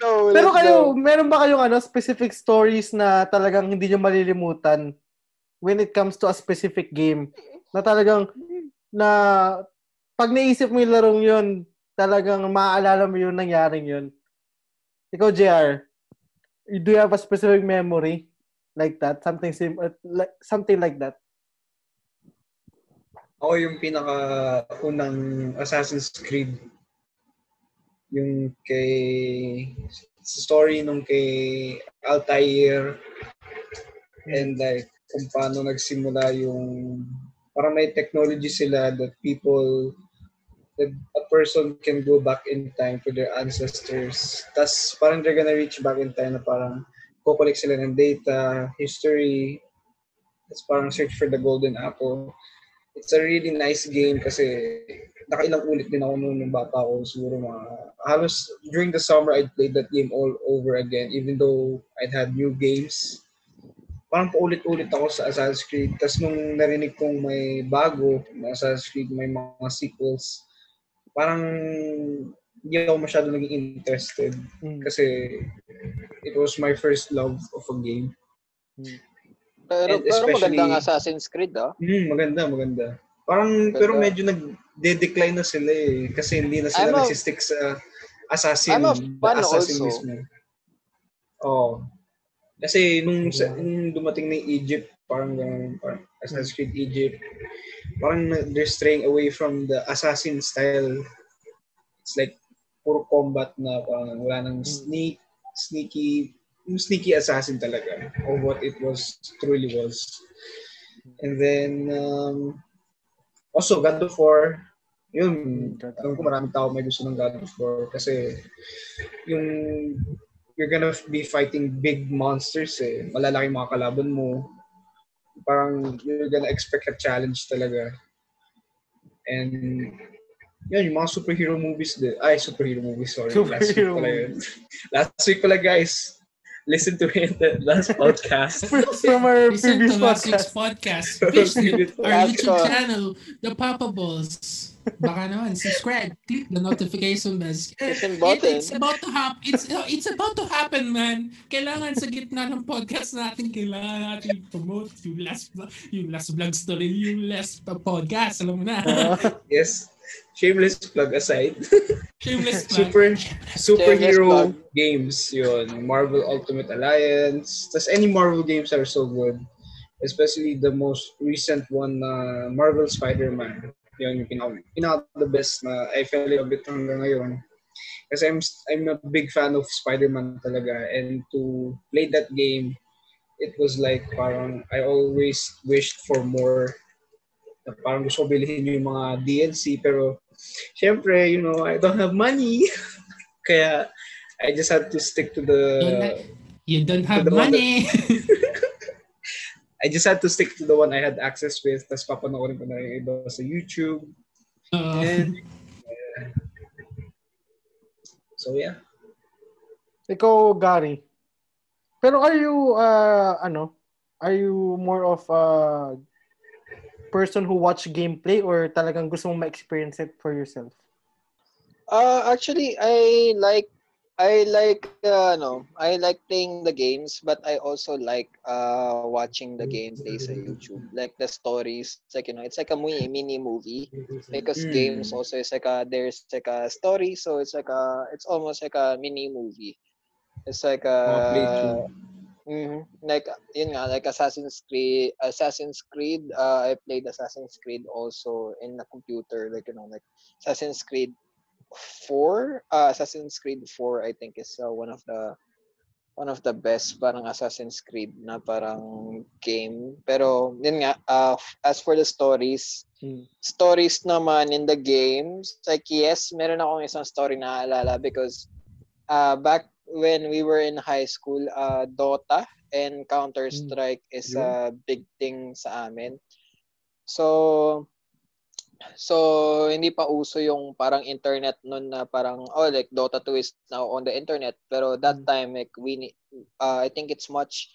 Speaker 3: Go,
Speaker 1: Pero
Speaker 3: let's
Speaker 1: kayo,
Speaker 3: go.
Speaker 1: meron ba kayong ano, specific stories na talagang hindi nyo malilimutan when it comes to a specific game? Na talagang, na pag naisip mo yung larong yun, talagang maaalala mo yung nangyaring yun. Ikaw, JR, do you have a specific memory like that? Something sim- uh, like, something like that?
Speaker 4: Ako yung pinaka unang Assassin's Creed. Yung kay story nung kay Altair and like kung paano nagsimula yung parang may technology sila that people that a person can go back in time to their ancestors. Tapos parang they're gonna reach back in time na parang kukulik sila ng data, history, tapos parang search for the golden apple it's a really nice game kasi nakailang ulit din ako noon nung bata ako. Siguro mga, halos during the summer, I'd played that game all over again even though I'd had new games. Parang paulit-ulit ako sa Assassin's Creed. Tapos nung narinig kong may bago na Assassin's Creed, may mga sequels, parang hindi ako masyado naging interested kasi it was my first love of a game.
Speaker 3: Pero,
Speaker 4: And
Speaker 3: pero
Speaker 4: especially-
Speaker 3: magandang Assassin's Creed, ah.
Speaker 4: Hmm, maganda, maganda. Parang,
Speaker 3: Ganda.
Speaker 4: pero medyo nag-decline na sila eh. Kasi hindi na sila
Speaker 3: I'm a-
Speaker 4: nagsistick sa assassin.
Speaker 3: I'm a fan
Speaker 4: assassin
Speaker 3: also.
Speaker 4: mismo. Oo. Kasi nung, sa,
Speaker 1: Yeah.
Speaker 4: nung dumating na Egypt, parang ganun, parang Assassin's Creed Egypt, parang they're straying away from the assassin style. It's like puro combat na parang wala nang sneak, sneaky, yung sneaky assassin talaga of what it was, truly was. And then, um, also, God of War, yun, alam ko maraming tao may gusto ng God of War kasi yung you're gonna be fighting big monsters eh. Malalaki mga kalaban mo. Parang you're gonna expect a challenge talaga. And yun, yung mga superhero movies din. Ay, superhero movies, sorry. Last week
Speaker 1: Superhero
Speaker 4: pala yun. Last week pala, guys. Listen to it the last podcast.
Speaker 1: From our
Speaker 2: Listen
Speaker 1: previous
Speaker 2: to last
Speaker 1: podcast.
Speaker 2: podcast. Visit our
Speaker 3: That's
Speaker 2: YouTube channel, The Papa Balls. Baka naman, subscribe, click the notification bell. It-
Speaker 3: button.
Speaker 2: it's about to happen. It's uh, it's about to happen, man. Kailangan sa gitna ng podcast natin, kailangan natin promote yung last yung last vlog story, yung last podcast, alam mo na.
Speaker 1: Uh,
Speaker 4: Yes. Shameless plug aside.
Speaker 2: Shameless plug.
Speaker 4: Super superhero
Speaker 3: plug.
Speaker 4: games yun. Marvel Ultimate Alliance. Tas any Marvel games are so good. Especially the most recent one na Marvel Spider-Man. Yun yung pinaka, pinaka the best na I fell in love with hanggang ngayon. Kasi I'm, I'm a big fan of Spider-Man talaga. And to play that game, it was like parang I always wished for more. Na parang gusto ko bilhin yung mga DLC pero syempre, you know, I don't have money. Kaya I just had to stick to the
Speaker 2: Don't ha- you don't have
Speaker 4: the
Speaker 2: money.
Speaker 4: I just had to stick to the one I had access with. Tapos papanoorin ko na yung iba sa YouTube.
Speaker 2: Oo.
Speaker 4: And, so yeah.
Speaker 1: ikaw, Gary. Pero are you, uh, ano, are you more of a person who watch gameplay or talagang gusto mong ma-experience it for yourself?
Speaker 3: Uh, actually, I like I like uh, no, I like playing the games, but I also like uh watching the gameplay sa YouTube, like the stories. It's like you know, it's like a mini mini movie because
Speaker 4: Mm.
Speaker 3: games also is like a there's like a story, so it's like a it's almost like a mini movie. It's like a Mhm. Like yun nga, like Assassin's Creed, Assassin's Creed. Uh, I played Assassin's Creed also in the computer, like you know, like Assassin's Creed Four. Uh, Assassin's Creed Four, I think, is uh, one of the one of the best parang Assassin's Creed na parang game. Pero yun nga, uh, as for the stories,
Speaker 1: Hmm.
Speaker 3: stories naman in the games, like yes, meron akong isang story na naalala because uh, back when we were in high school, uh, Dota and Counter-Strike is a big thing sa amin. So, so hindi pa uso yung parang internet nun na parang, oh, like Dota 2 is now on the internet. Pero that time, like, we, uh, I think it's much,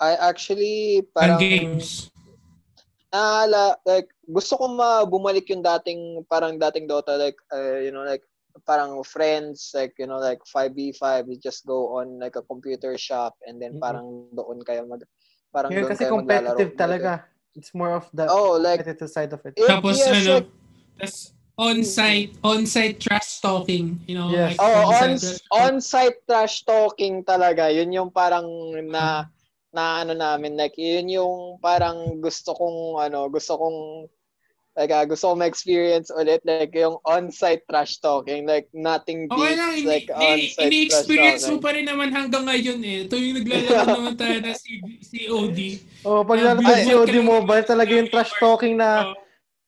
Speaker 3: I actually,
Speaker 2: Ang
Speaker 3: parang,
Speaker 2: games.
Speaker 3: naala, like, gusto ko ma bumalik yung dating, parang dating Dota, like, uh, you know, like, parang friends, like, you know, like 5v5, you just go on like a computer shop and then parang doon kayo mag, parang
Speaker 1: Ngayon
Speaker 3: doon
Speaker 1: kasi
Speaker 3: kayo
Speaker 1: competitive
Speaker 3: maglalaro.
Speaker 1: talaga. It's more of the
Speaker 3: Oh, like,
Speaker 1: competitive side of it.
Speaker 3: it,
Speaker 2: Tapos
Speaker 3: yes,
Speaker 2: ano,
Speaker 3: like,
Speaker 2: tas on-site, on-site trash talking, you know,
Speaker 1: Yes.
Speaker 2: like
Speaker 3: oh, on,
Speaker 2: on-site trash talking.
Speaker 3: on-site trash talking talaga. Yun yung parang na, na ano namin, like, yun yung parang gusto kong, ano, gusto kong, like, ah, gusto kong ma-experience ulit, like, yung on-site trash talking, like, nothing
Speaker 2: Okay
Speaker 3: beats,
Speaker 2: lang, ini,
Speaker 3: like,
Speaker 2: ini,
Speaker 3: on-site trash
Speaker 2: ini-experience mo pa rin naman hanggang ngayon eh. Ito yung naglalaro naman tayo na si, COD.
Speaker 1: Oh, pag
Speaker 2: binubuhat
Speaker 1: sa COD Mobile, talaga yung trash talking na
Speaker 2: Oh,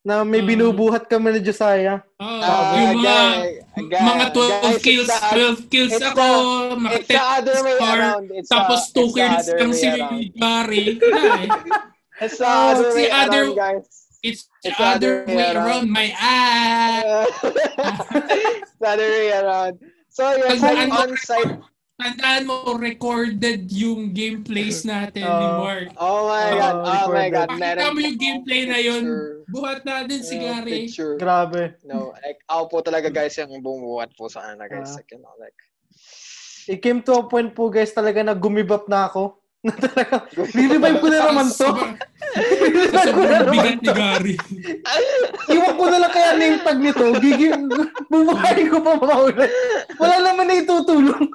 Speaker 1: na may
Speaker 2: Ah.
Speaker 1: binubuhat kami ni Josiah.
Speaker 2: oh,
Speaker 3: Ah,
Speaker 2: yung mga
Speaker 3: guy- guy-
Speaker 2: mga 12
Speaker 3: guys,
Speaker 2: kills,
Speaker 3: the-
Speaker 2: 12 kills
Speaker 3: it's
Speaker 2: ako,
Speaker 3: the other way
Speaker 2: star,
Speaker 3: around. It's
Speaker 2: tapos
Speaker 3: the,
Speaker 2: 2
Speaker 3: it's the
Speaker 2: kills lang si eh.
Speaker 3: It's the
Speaker 2: Oh,
Speaker 3: other way around, guys.
Speaker 2: It's the
Speaker 3: It's the
Speaker 2: other
Speaker 3: other
Speaker 2: way
Speaker 3: way
Speaker 2: around my ass.
Speaker 3: it's the other way around. So, yes,
Speaker 2: ano-
Speaker 3: on-site.
Speaker 2: Tandaan mo, recorded yung gameplays natin ni
Speaker 1: Oh.
Speaker 2: Mark.
Speaker 3: Oh my
Speaker 1: Oh,
Speaker 3: God. Oh my. God.
Speaker 2: Pakita mo yung gameplay na yun.
Speaker 3: picture.
Speaker 2: Buhat natin si Gary.
Speaker 3: Picture.
Speaker 1: Grabe.
Speaker 3: No, like, ako po talaga guys yung bumuhat po sa ano guys.
Speaker 1: Ah.
Speaker 3: Like, you know, like,
Speaker 1: It came to a point po guys talaga na gumibap na ako. Na talaga, ko na naman to.
Speaker 2: Sa
Speaker 1: ko na naman to.
Speaker 2: Gary.
Speaker 1: Iwan ko na lang kaya name tag nito. Gigi, bubuhayin ko pa maulit. Wala naman na itutulong.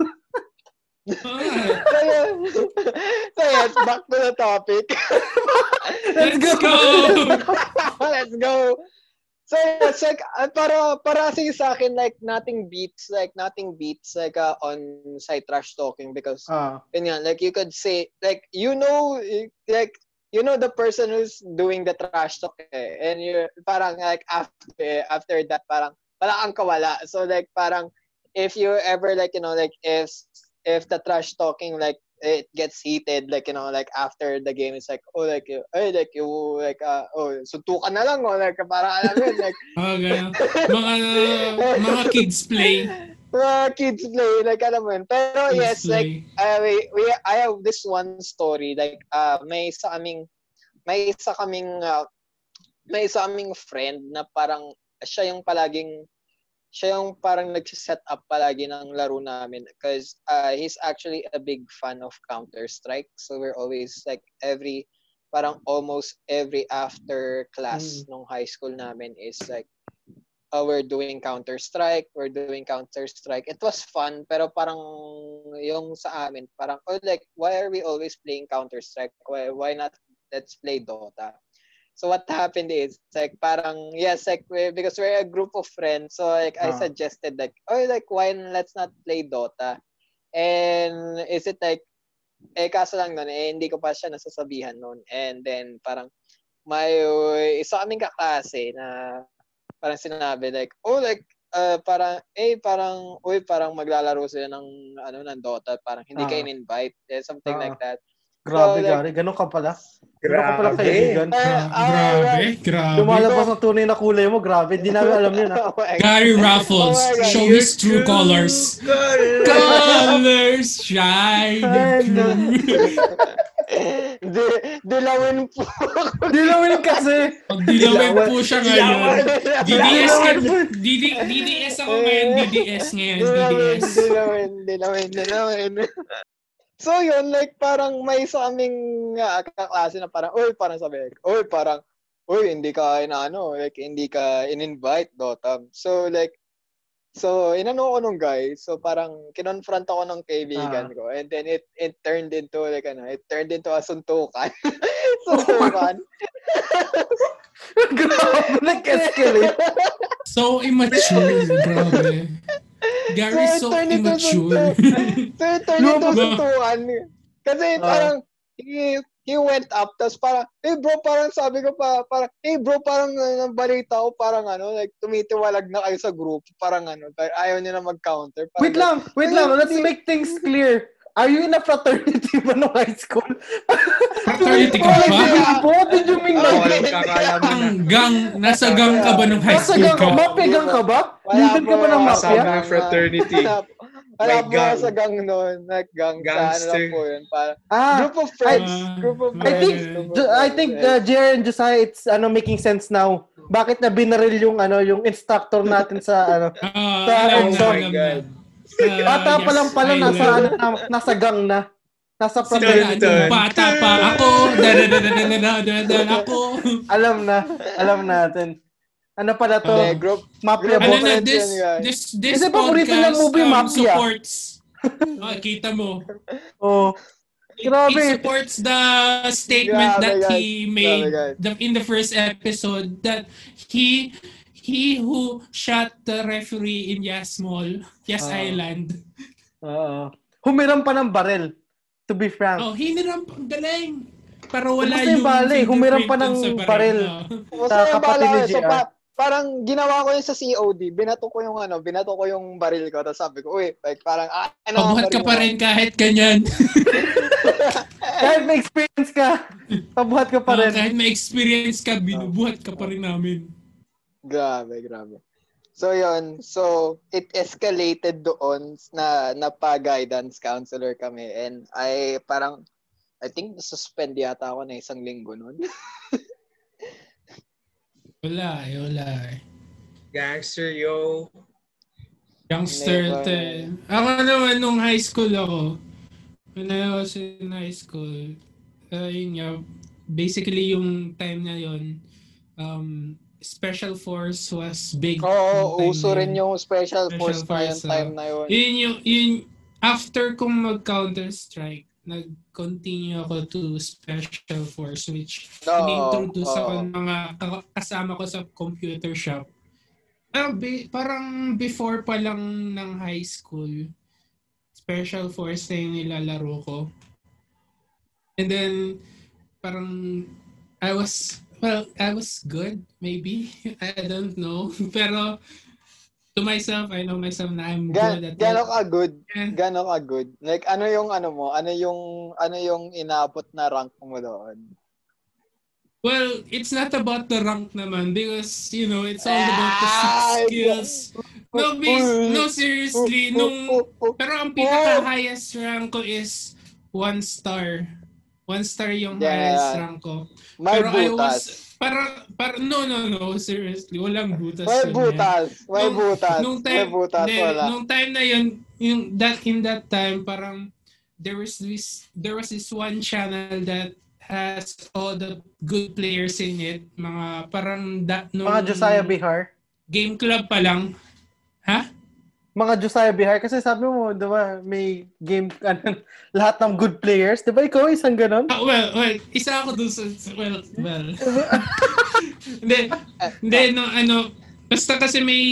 Speaker 2: Ah,
Speaker 3: so yes, back to the topic.
Speaker 1: Let's
Speaker 2: Let's
Speaker 1: go.
Speaker 2: go!
Speaker 3: Let's go. So it's like uh, para para kasi sa akin like nothing beats like nothing beats like uh, on site trash talking because
Speaker 1: Ah,
Speaker 3: yun nga, like you could say like you know like you know the person who's doing the trash talk eh, and you parang like after after that parang wala kang kawala. So like parang if you ever like you know like if if the trash talking like it gets heated like you know like after the game it's like oh like you hey like you like uh, oh suntukan na lang oh like parang alam yun, like
Speaker 2: ganun. Mga, mga kids play.
Speaker 3: mga kids play, like alam mo yun. Pero yes, like uh, we, we I have this one story like uh may isa kaming may isa kaming uh, may isa kaming friend na parang siya yung palaging siya yung parang nag-set up palagi ng laro namin because uh, he's actually a big fan of Counter-Strike. So we're always like every parang almost every after class mm. nung high school namin is like uh, we're doing Counter-Strike, we're doing Counter-Strike. It was fun, pero parang yung sa amin, parang, oh, like, why are we always playing Counter-Strike? Why, why not let's play Dota? So what happened is, like, parang, yes, like, we, because we're a group of friends, so, like, uh. I ah. suggested, like, oh, like, why let's not play Dota? And is it like, eh, kaso lang nun, eh, hindi ko pa siya nasasabihan nun. And then, parang, may isa kaming kaklase na parang sinabi like, oh like uh, parang eh parang uy parang maglalaro sila ng ano ng Dota, parang hindi ah. kayo in-invite, eh, something ah. like that.
Speaker 1: Grabe, so, like, gari. Ganun ka pala. Ganun ka pala kaibigan.
Speaker 2: Uh, uh, grabe, grabe.
Speaker 1: Lumalabas ang tunay na kulay mo. Grabe. Hindi namin alam yun. Ah.
Speaker 2: oh Gary Raffles. Oh show his true colors. colors shine
Speaker 3: Di, dilawin po
Speaker 1: dilawin kasi.
Speaker 2: Pag dilawin po siya ngayon. DDS ka. DDS ako ngayon. DDS ngayon. DDS.
Speaker 3: Dilawin, dilawin, dilawin. So yun, like parang may sa aming uh, kaklase na parang, uy, parang sabi, uy, parang, uy, hindi ka, ano, like, hindi ka in-invite, Dotam. So like, So, inano ko nung guy. So, parang kinonfront ako ng kaibigan ah. ko. And then, it it turned into, like, ano, it turned into a suntukan. suntukan.
Speaker 1: grabe, nag-escalate.
Speaker 2: So immature, grabe. Gary so, so immature.
Speaker 3: so, it turned into suntukan. Kasi uh. parang, he, he went up, tapos parang, hey bro, parang sabi ko pa, parang, hey bro, parang uh, balita ko, parang ano, like, tumitiwalag na kayo sa group, parang ano, ayaw niya na mag-counter.
Speaker 1: Parang, wait lang, wait lang, let's make things clear. Are you in a fraternity ba no high school?
Speaker 2: Fraternity ka ba?
Speaker 1: What did you mean by
Speaker 2: that? gang, nasa gang ka ba nung high school
Speaker 1: ka? Nasa gang ka? Mafia gang ka ba? Leader ka ba ng mafia?
Speaker 4: Ng fraternity.
Speaker 3: Wala po gang. sa gang noon. Like gang Gangster. sa ano po yun. Para, ah, group of friends. I, group of
Speaker 1: friends. I think, I think uh, Jer and Josiah, it's ano making sense now. Bakit na binaril yung ano yung instructor natin sa ano
Speaker 2: uh, sa oh my God.
Speaker 1: Uh, Bata pa lang pala nasa ano, nasa gang na. Nasa
Speaker 2: fraternity. Bata pa ako. ako.
Speaker 1: alam na. Alam natin. Ano pala to? Uh, group, Mafia
Speaker 2: ano na, this, this, this Kasi podcast movie, um, Mafia. supports. oh, kita mo.
Speaker 1: Oh.
Speaker 2: Grabe. It, supports the statement Grabe, that he made the, in the first episode that he he who shot the referee in Yas Mall, Yas uh, Island.
Speaker 1: Oo. Uh, humiram pa ng barel, to be frank.
Speaker 2: Oh, hiniram pa. Galing. Pero wala yung...
Speaker 1: Bale, humiram pa ng barel sa kapatid ni JR
Speaker 3: parang ginawa ko yun sa COD. Binato ko yung ano, binato ko yung baril ko. Tapos sabi ko, uy, like parang, ah, ano
Speaker 2: Pabuhat ka pa rin kahit ganyan.
Speaker 1: kahit may experience ka, pabuhat ka pa rin.
Speaker 2: Uh, kahit may experience ka, binubuhat ka pa rin namin.
Speaker 3: Grabe, grabe. So yon so it escalated doon na napa-guidance counselor kami and I parang I think suspend yata ako na isang linggo noon.
Speaker 2: Wala wala.
Speaker 4: Gangster, yo.
Speaker 2: Youngster, te. Ako naman, nung high school ako, when I was in high school, uh, yun nga, basically yung time na yun, um, Special Force was big.
Speaker 3: Oo, oh, uso rin yung Special, special Force, na yung time na yun.
Speaker 2: Yun yung, yun, after kong mag-Counter-Strike, nag-continue ako to Special Force which no, in-introduce oh. ako ng mga kasama ko sa computer shop. Uh, be, parang before pa lang ng high school, Special Force na yung nilalaro ko. And then, parang I was, well, I was good, maybe. I don't know. Pero to myself, I know myself na I'm Gan, good at
Speaker 3: Gano'n ka good? Yeah. Gano'n ka good? Like, ano yung ano mo? Ano yung, ano yung inaabot na rank mo doon?
Speaker 2: Well, it's not about the rank naman because, you know, it's all about the
Speaker 3: Ah,
Speaker 2: skills. No, bas- no, seriously. Nung, pero ang pinaka-highest rank ko is one star. One star yung
Speaker 3: Yeah.
Speaker 2: highest rank ko.
Speaker 3: May
Speaker 2: pero I
Speaker 3: butas.
Speaker 2: was, para, para, no, no, no, seriously. Walang butas.
Speaker 3: May
Speaker 2: yun,
Speaker 3: butas. May
Speaker 2: Nung-
Speaker 3: butas.
Speaker 2: Nung
Speaker 3: May
Speaker 2: time,
Speaker 3: butas.
Speaker 2: hindi,
Speaker 3: Wala.
Speaker 2: nung time na yun, yung that in that time, parang there was this there was this one channel that has all the good players in it. Mga parang da, nung
Speaker 1: Mga Josiah Bihar.
Speaker 2: game club pa lang. Ha?
Speaker 1: Mga Josiah Bihar. Kasi sabi mo, di ba, may game, ano, lahat ng good players. Di ba ikaw isang ganon?
Speaker 2: Ah, well, well, isa ako dun sa, well, well. hindi, hindi, no, ano, basta kasi may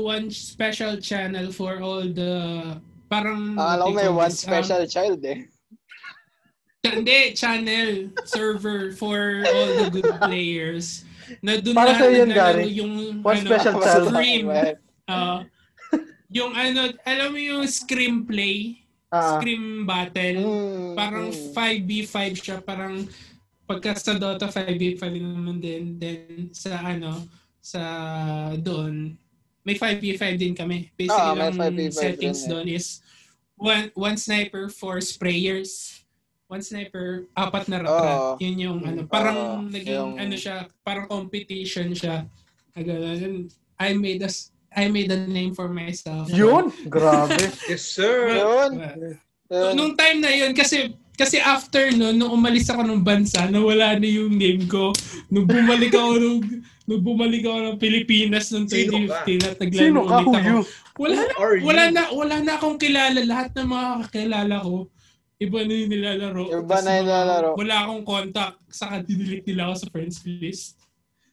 Speaker 2: one special channel for all the, parang,
Speaker 3: Ah, alam
Speaker 2: they
Speaker 3: may one
Speaker 2: this, um,
Speaker 3: special child eh.
Speaker 2: Hindi, channel, server for all the good players. Na doon
Speaker 1: Para
Speaker 2: na
Speaker 1: yun, Gary.
Speaker 2: yung
Speaker 1: One
Speaker 2: ano,
Speaker 1: special child.
Speaker 2: Scream.
Speaker 3: Well,
Speaker 2: Ah, yung ano, alam mo yung scream play?
Speaker 1: Ah.
Speaker 2: Scream battle?
Speaker 3: mm,
Speaker 2: Parang
Speaker 3: mm.
Speaker 2: 5v5 siya. Parang pagka sa Dota 5v5 naman din. Then sa ano, sa doon, may 5v5 din kami. Basically,
Speaker 3: Ah, may
Speaker 2: ang
Speaker 3: 5v5
Speaker 2: settings
Speaker 3: eh.
Speaker 2: doon is one one sniper for sprayers. One sniper, apat na rat-rat.
Speaker 3: Oo.
Speaker 2: Yun yung ano, parang
Speaker 3: Oo,
Speaker 2: naging
Speaker 3: yung-
Speaker 2: ano siya, parang competition siya. Ah. I made a s- I made a name for myself.
Speaker 1: Yun? Grabe.
Speaker 4: Yes, sir.
Speaker 3: Yun. Yun.
Speaker 2: Nung time na yun, kasi kasi after no, nung umalis ako ng bansa, nawala na yung name ko. Nung bumalik ako nung, nung bumalik ako ng Pilipinas noong
Speaker 4: Sino ka?
Speaker 2: 2015 at naglaro ulit ako. Wala na,
Speaker 4: Who are you?
Speaker 2: wala na, wala na akong kilala. Lahat ng mga kakilala ko, iba na yung nilalaro.
Speaker 3: Iba na yung nilalaro.
Speaker 2: Wala akong contact. Saka dinilit nila ako sa friends list.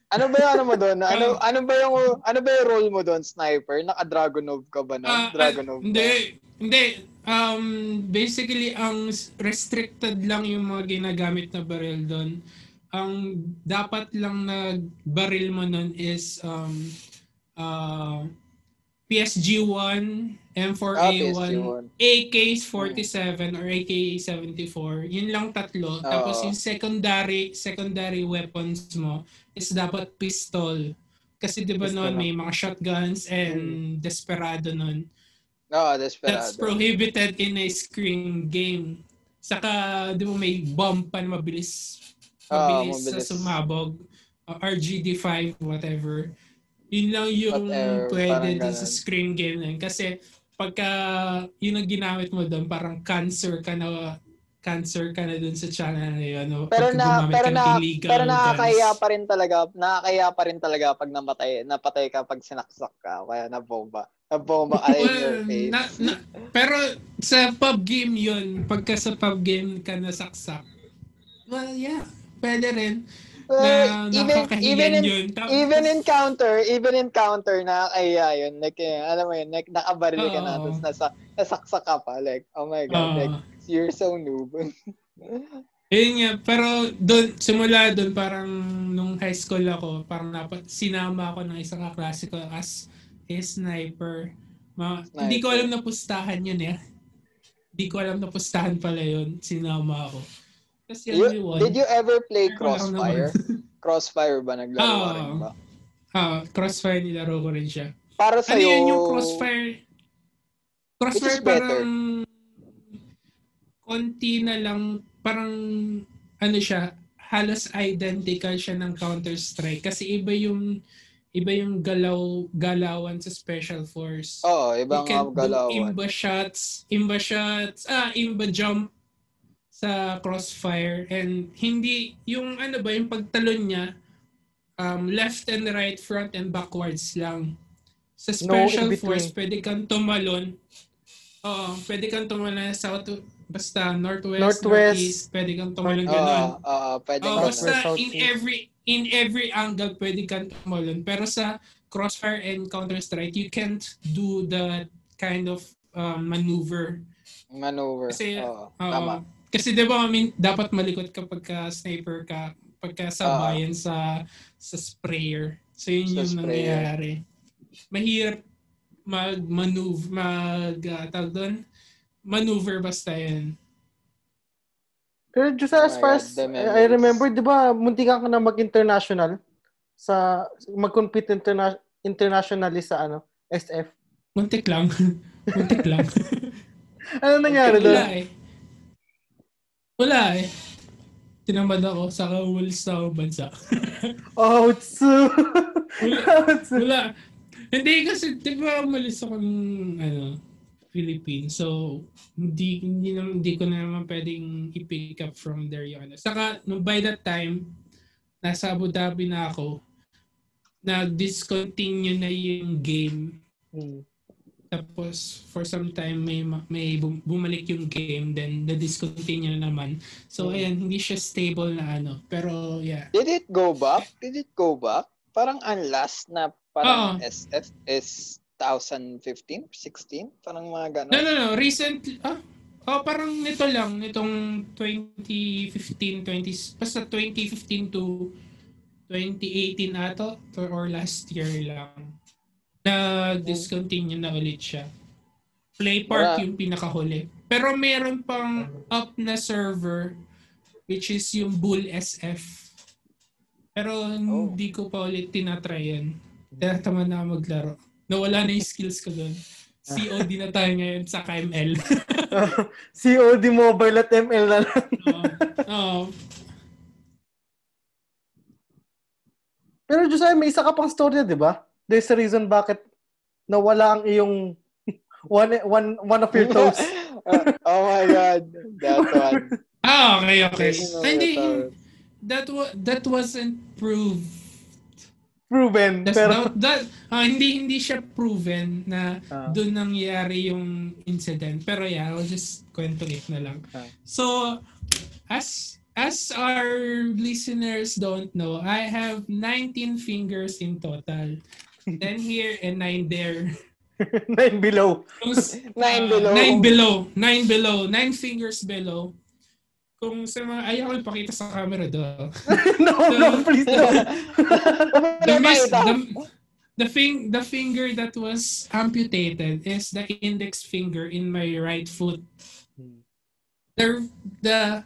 Speaker 3: Ano ba yung ano mo doon? Ano ano ba yung ano ba yung role mo doon, sniper? Naka-Dragonov ka ba na?
Speaker 2: Ah,
Speaker 3: Dragonov.
Speaker 2: hindi. Hindi. Um, basically, ang restricted lang yung mga ginagamit na baril doon. Ang dapat lang na baril mo nun is um, uh, PSG-1,
Speaker 3: Ah,
Speaker 2: M4A1,
Speaker 3: PSG-1.
Speaker 2: AK-47 or AK-74. Yun lang tatlo. Tapos
Speaker 3: Oo.
Speaker 2: yung secondary secondary weapons mo is dapat pistol. Kasi 'di ba noon may mga shotguns and desperado noon.
Speaker 3: Oo, Desperado.
Speaker 2: That's prohibited in a screen game. Saka 'di ba may bomb pa na mabilis mabilis, sa
Speaker 3: mabilis.
Speaker 2: sumabog. Uh, RGD5 whatever. Yun lang yung
Speaker 3: Whatever,
Speaker 2: pwede
Speaker 3: parang
Speaker 2: din sa screen game na yun. Kasi pagka yun ang ginamit mo doon, parang cancer ka na cancer ka na doon sa channel na yun. Ano,
Speaker 3: Pero na pero na
Speaker 2: illegal
Speaker 3: pero nakakahiya
Speaker 2: guns.
Speaker 3: pa rin talaga. Nakakahiya pa rin talaga pag namatay napatay ka pag sinaksak ka kaya nabomba. Nabomba ka in your face.
Speaker 2: na, na, pero sa pub game yun, pagka sa pub game ka nasaksak, well, yeah, pwede rin. Na
Speaker 3: even even in
Speaker 2: yun. Tapos-
Speaker 3: even in counter, even in counter nakakahiya yun. Like eh, alam mo yun, like nakabaril ka na tapos nasa nasaksak ka pa like oh my god,
Speaker 2: Oo.
Speaker 3: like you're so noob.
Speaker 2: Yun nga, pero doon, simula doon, parang nung high school ako, parang napat, sinama ako ng isang kaklase ko as a sniper. Ma,
Speaker 3: Sniper.
Speaker 2: Hindi ko alam na pustahan yun eh. Hindi ko alam na pustahan pala yun. Sinama ako. Kasi
Speaker 3: You-
Speaker 2: one.
Speaker 3: did you ever play Crossfire? Crossfire ba naglaro
Speaker 2: Oo.
Speaker 3: rin ba?
Speaker 2: Ah, crossfire nilaro ko rin siya.
Speaker 3: Para
Speaker 2: Ano
Speaker 3: sa
Speaker 2: yun yung crossfire? Crossfire parang konti na lang, parang ano siya, halos identical siya ng Counter-Strike kasi iba yung iba yung galaw galawan sa Special Force.
Speaker 3: Oo,
Speaker 2: you
Speaker 3: ibang
Speaker 2: can
Speaker 3: uh, galawan.
Speaker 2: imba shots, imba shots, ah, imba jump sa crossfire and hindi yung ano ba yung pagtalon niya um, left and right, front and backwards lang. Sa
Speaker 1: No
Speaker 2: special
Speaker 1: in-between.
Speaker 2: force, pwede kang tumalon. Oo, pwede kang tumalon sa south, basta northwest,
Speaker 1: Northwest.
Speaker 2: northeast, pwede kang tumalon
Speaker 3: Oo,
Speaker 2: ganun.
Speaker 3: oo, pwede
Speaker 2: Oh,
Speaker 3: ganun.
Speaker 2: basta
Speaker 1: South,
Speaker 2: in every in every angle pwede kang tumalon. Pero sa Crossfire and Counter-Strike, you can't do that kind of um, maneuver.
Speaker 3: Maneuver.
Speaker 2: Kasi,
Speaker 3: Oo,
Speaker 2: Oo.
Speaker 3: tama.
Speaker 2: Kasi 'di ba, I mean, dapat malikot ka pagka sniper ka, pagka sabayan sa sa sprayer. So yun
Speaker 3: Sa
Speaker 2: yung
Speaker 3: sprayer.
Speaker 2: nangyayari. Mahirap mag-maneuver, mag, uh, tawag doon, maneuver basta yun.
Speaker 1: Pero just as
Speaker 3: Oh
Speaker 1: far as I remember, di ba, munti ka na mag-international sa, mag-compete interna- internationally sa ano, SF.
Speaker 2: Muntik lang. Muntik lang.
Speaker 1: Ano nangyari doon?
Speaker 2: eh. Wala eh. Tinamad ako sa kawulis sa bansa.
Speaker 1: Oh, tsu.
Speaker 2: Wala. Wala. Hindi kasi, di ba, umalis ako ng, ano, Philippines. So, hindi, hindi, hindi ko na naman pwedeng i-pick up from there yung ano. Saka, nung by that time, nasa Abu Dhabi na ako, nag-discontinue na yung game.
Speaker 1: Hmm.
Speaker 2: Tapos, for some time, may, ma- may bum- bumalik yung game, then na-discontinue na naman. So, ayan, hindi siya stable na ano. Pero, yeah.
Speaker 3: Did it go back? Did it go back? Parang ang last na parang
Speaker 2: Oo.
Speaker 3: SF is 2015, 16? Parang mga
Speaker 2: No,
Speaker 3: gano'n.
Speaker 2: no, no. Recently, ah, oh, parang nito lang, nitong 2015, 20, basta 2015 to 2018 ato, or last year lang. Na-discontinue na ulit siya. Play Park
Speaker 3: Wala.
Speaker 2: yung pinakahuli. Pero meron pang up na server, which is yung Bull SF. Pero hindi ko pa ulit tinatry yan. Kaya tama na maglaro. Nawala na yung skills ko doon. COD na tayo ngayon sa KML.
Speaker 1: COD Mobile at ML na lang.
Speaker 2: Oo. Oo.
Speaker 1: Pero Josiah, may isa ka pang storya, di ba? There's a reason bakit nawala ang iyong one, one, one of your toes.
Speaker 3: oh my God. That one.
Speaker 2: Ah, okay, okay. Hindi,
Speaker 3: that-
Speaker 2: that, wa- that wasn't proved.
Speaker 1: Proven.
Speaker 2: That's,
Speaker 1: pero,
Speaker 2: that, that, ah, hindi hindi siya proven na
Speaker 1: Ah.
Speaker 2: doon nangyari yung incident. Pero yeah, I'll just kwento it na lang.
Speaker 1: Ah.
Speaker 2: So, as as our listeners don't know, I have 19 fingers in total. 10 here and 9 there.
Speaker 1: nine below.
Speaker 2: Those,
Speaker 3: Nine
Speaker 2: ah,
Speaker 3: below.
Speaker 2: Nine below. Nine below. Nine fingers below. Kung sa mga, ayaw ko ipakita sa camera do.
Speaker 1: no, no, please don't.
Speaker 2: the, miss, the, the, fing, the finger that was amputated is the index finger in my right foot. The, the,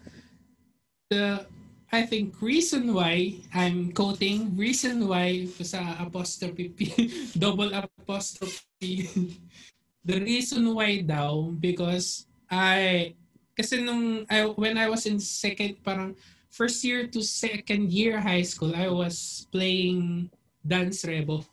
Speaker 2: the, I think reason why I'm quoting reason why sa apostrophe P, double apostrophe. the reason why daw because I kasi nung I, when I was in second parang first year to second year high school I was playing dance rebo.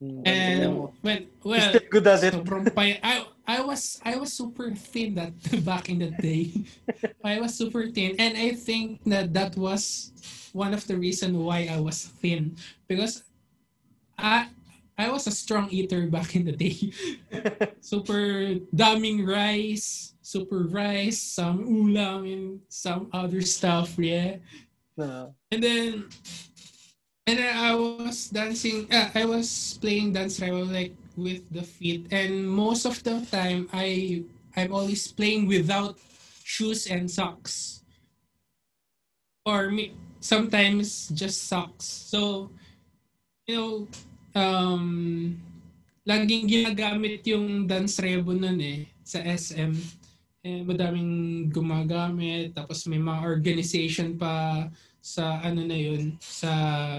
Speaker 2: And when well
Speaker 1: Still good at it.
Speaker 2: sobrang pay- I I was I was super thin that back in the day. I was super thin and I think that that was one of the reason why I was thin because I I was a strong eater back in the day. super daming rice, super rice, some ulam and some other stuff, yeah.
Speaker 1: No.
Speaker 2: And then, and then I was dancing. Uh, I was playing dance rival like with the feet, and most of the time I I'm always playing without shoes and socks, or me sometimes just socks. So, you know, um, laging ginagamit yung dance rebo nun eh sa SM. Eh, madaming gumagamit. Tapos may mga organization pa sa ano na yun, sa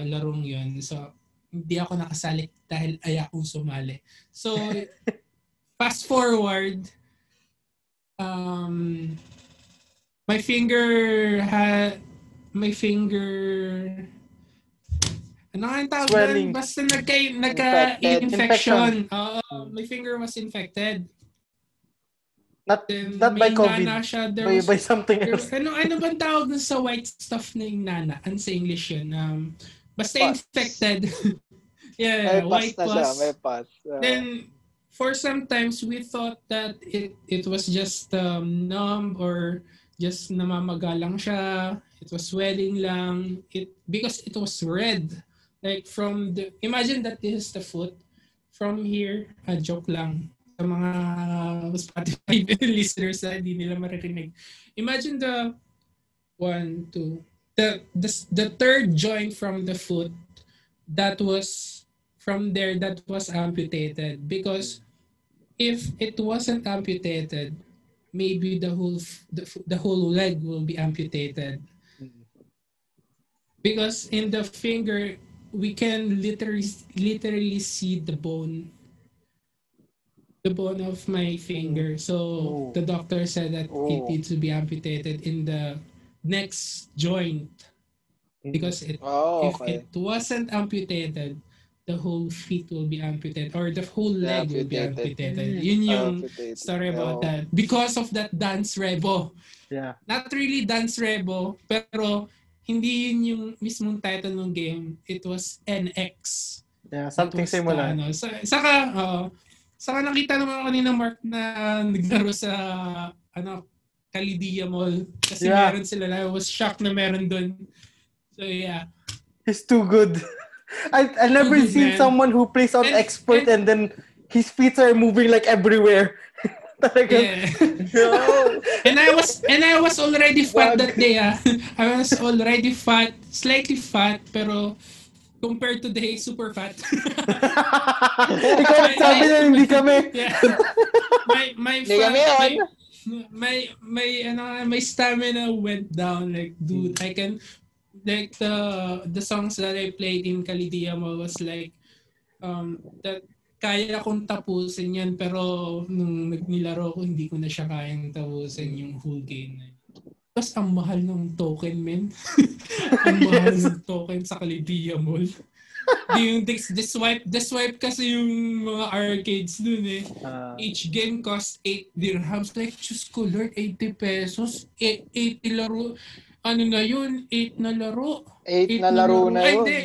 Speaker 2: larong yun. So, hindi ako nakasali dahil ayaw kong sumali. So, fast forward, um, my finger had, my finger, ano nga yung tawag?
Speaker 1: Swelling.
Speaker 2: Basta nagka,
Speaker 3: Infected.
Speaker 2: nagka-infection. Oo, my finger was infected.
Speaker 1: Not,
Speaker 2: Then
Speaker 1: not by COVID.
Speaker 2: siya. There
Speaker 1: By,
Speaker 2: was
Speaker 1: by something else.
Speaker 2: ano ano bang tawag sa white stuff na yung nana? Ano sa English yun? Um, basta
Speaker 3: Pus.
Speaker 2: infected.
Speaker 3: May
Speaker 2: yeah,
Speaker 3: pass
Speaker 2: white
Speaker 3: siya.
Speaker 2: pus.
Speaker 3: May pass. Uh,
Speaker 2: Then for sometimes we thought that it it was just um, numb or just namamaga lang siya. It was swelling lang. It because it was red. Like from the imagine that this is the foot. From here, a joke lang sa mga Spotify listeners na hindi nila maririnig. Imagine the one, two, the, the, the third joint from the foot that was from there that was amputated because if it wasn't amputated maybe the whole the, the whole leg will be amputated because in the finger we can literally literally see the bone the bone of my finger so
Speaker 1: Oh.
Speaker 2: the doctor said that it
Speaker 3: Oh.
Speaker 2: needs to be amputated in the next joint because it
Speaker 3: Oh,
Speaker 2: if
Speaker 3: okay.
Speaker 2: it wasn't amputated the whole feet will be amputated or the whole leg will be
Speaker 3: Amputated.
Speaker 2: amputated yun yung
Speaker 3: Amputated.
Speaker 2: story about
Speaker 3: Oh.
Speaker 2: that because of that dance rebo
Speaker 1: Yeah.
Speaker 2: not really Dance Rebo, pero hindi yun yung mismong title ng game. It was NX.
Speaker 1: Yeah, something similar.
Speaker 2: Ano, sa, saka, oo. saka nakita naman ako kanina Mark na naglaro sa ano, Kalidia Mall. Kasi
Speaker 1: Yeah.
Speaker 2: meron sila. I was shocked na meron doon. So yeah.
Speaker 1: He's too good. I I never
Speaker 2: good,
Speaker 1: seen
Speaker 2: man.
Speaker 1: someone who plays on
Speaker 2: And-
Speaker 1: expert and then his feet are moving like everywhere. Talaga.
Speaker 2: yeah.
Speaker 3: No.
Speaker 2: And I was and I was already fat that day. Ah. I was already fat, slightly fat, pero compared to today, super fat.
Speaker 1: Ikaw nagsabi na hindi kami.
Speaker 2: Yeah. My my
Speaker 3: yun.
Speaker 2: My my ano my stamina went down like dude I can like the the songs that I played in Kalidia Mall was like um that kaya kong tapusin yan pero nung nagnilaro ko hindi ko na siya kayang tapusin yung whole game na yun. Tapos ang mahal ng token men. ang mahal
Speaker 1: Yes.
Speaker 2: ng token sa Kalidia Mall. Di yung the, the swipe, the swipe kasi yung mga arcades dun eh.
Speaker 1: Ah,
Speaker 2: Each game cost 8 dirhams. Like, Diyos ko, Lord, 80 pesos. E- 80 laro. Ano na yun? 8 na laro.
Speaker 3: Eight na laro na
Speaker 2: Ay,
Speaker 3: yun.
Speaker 2: hindi.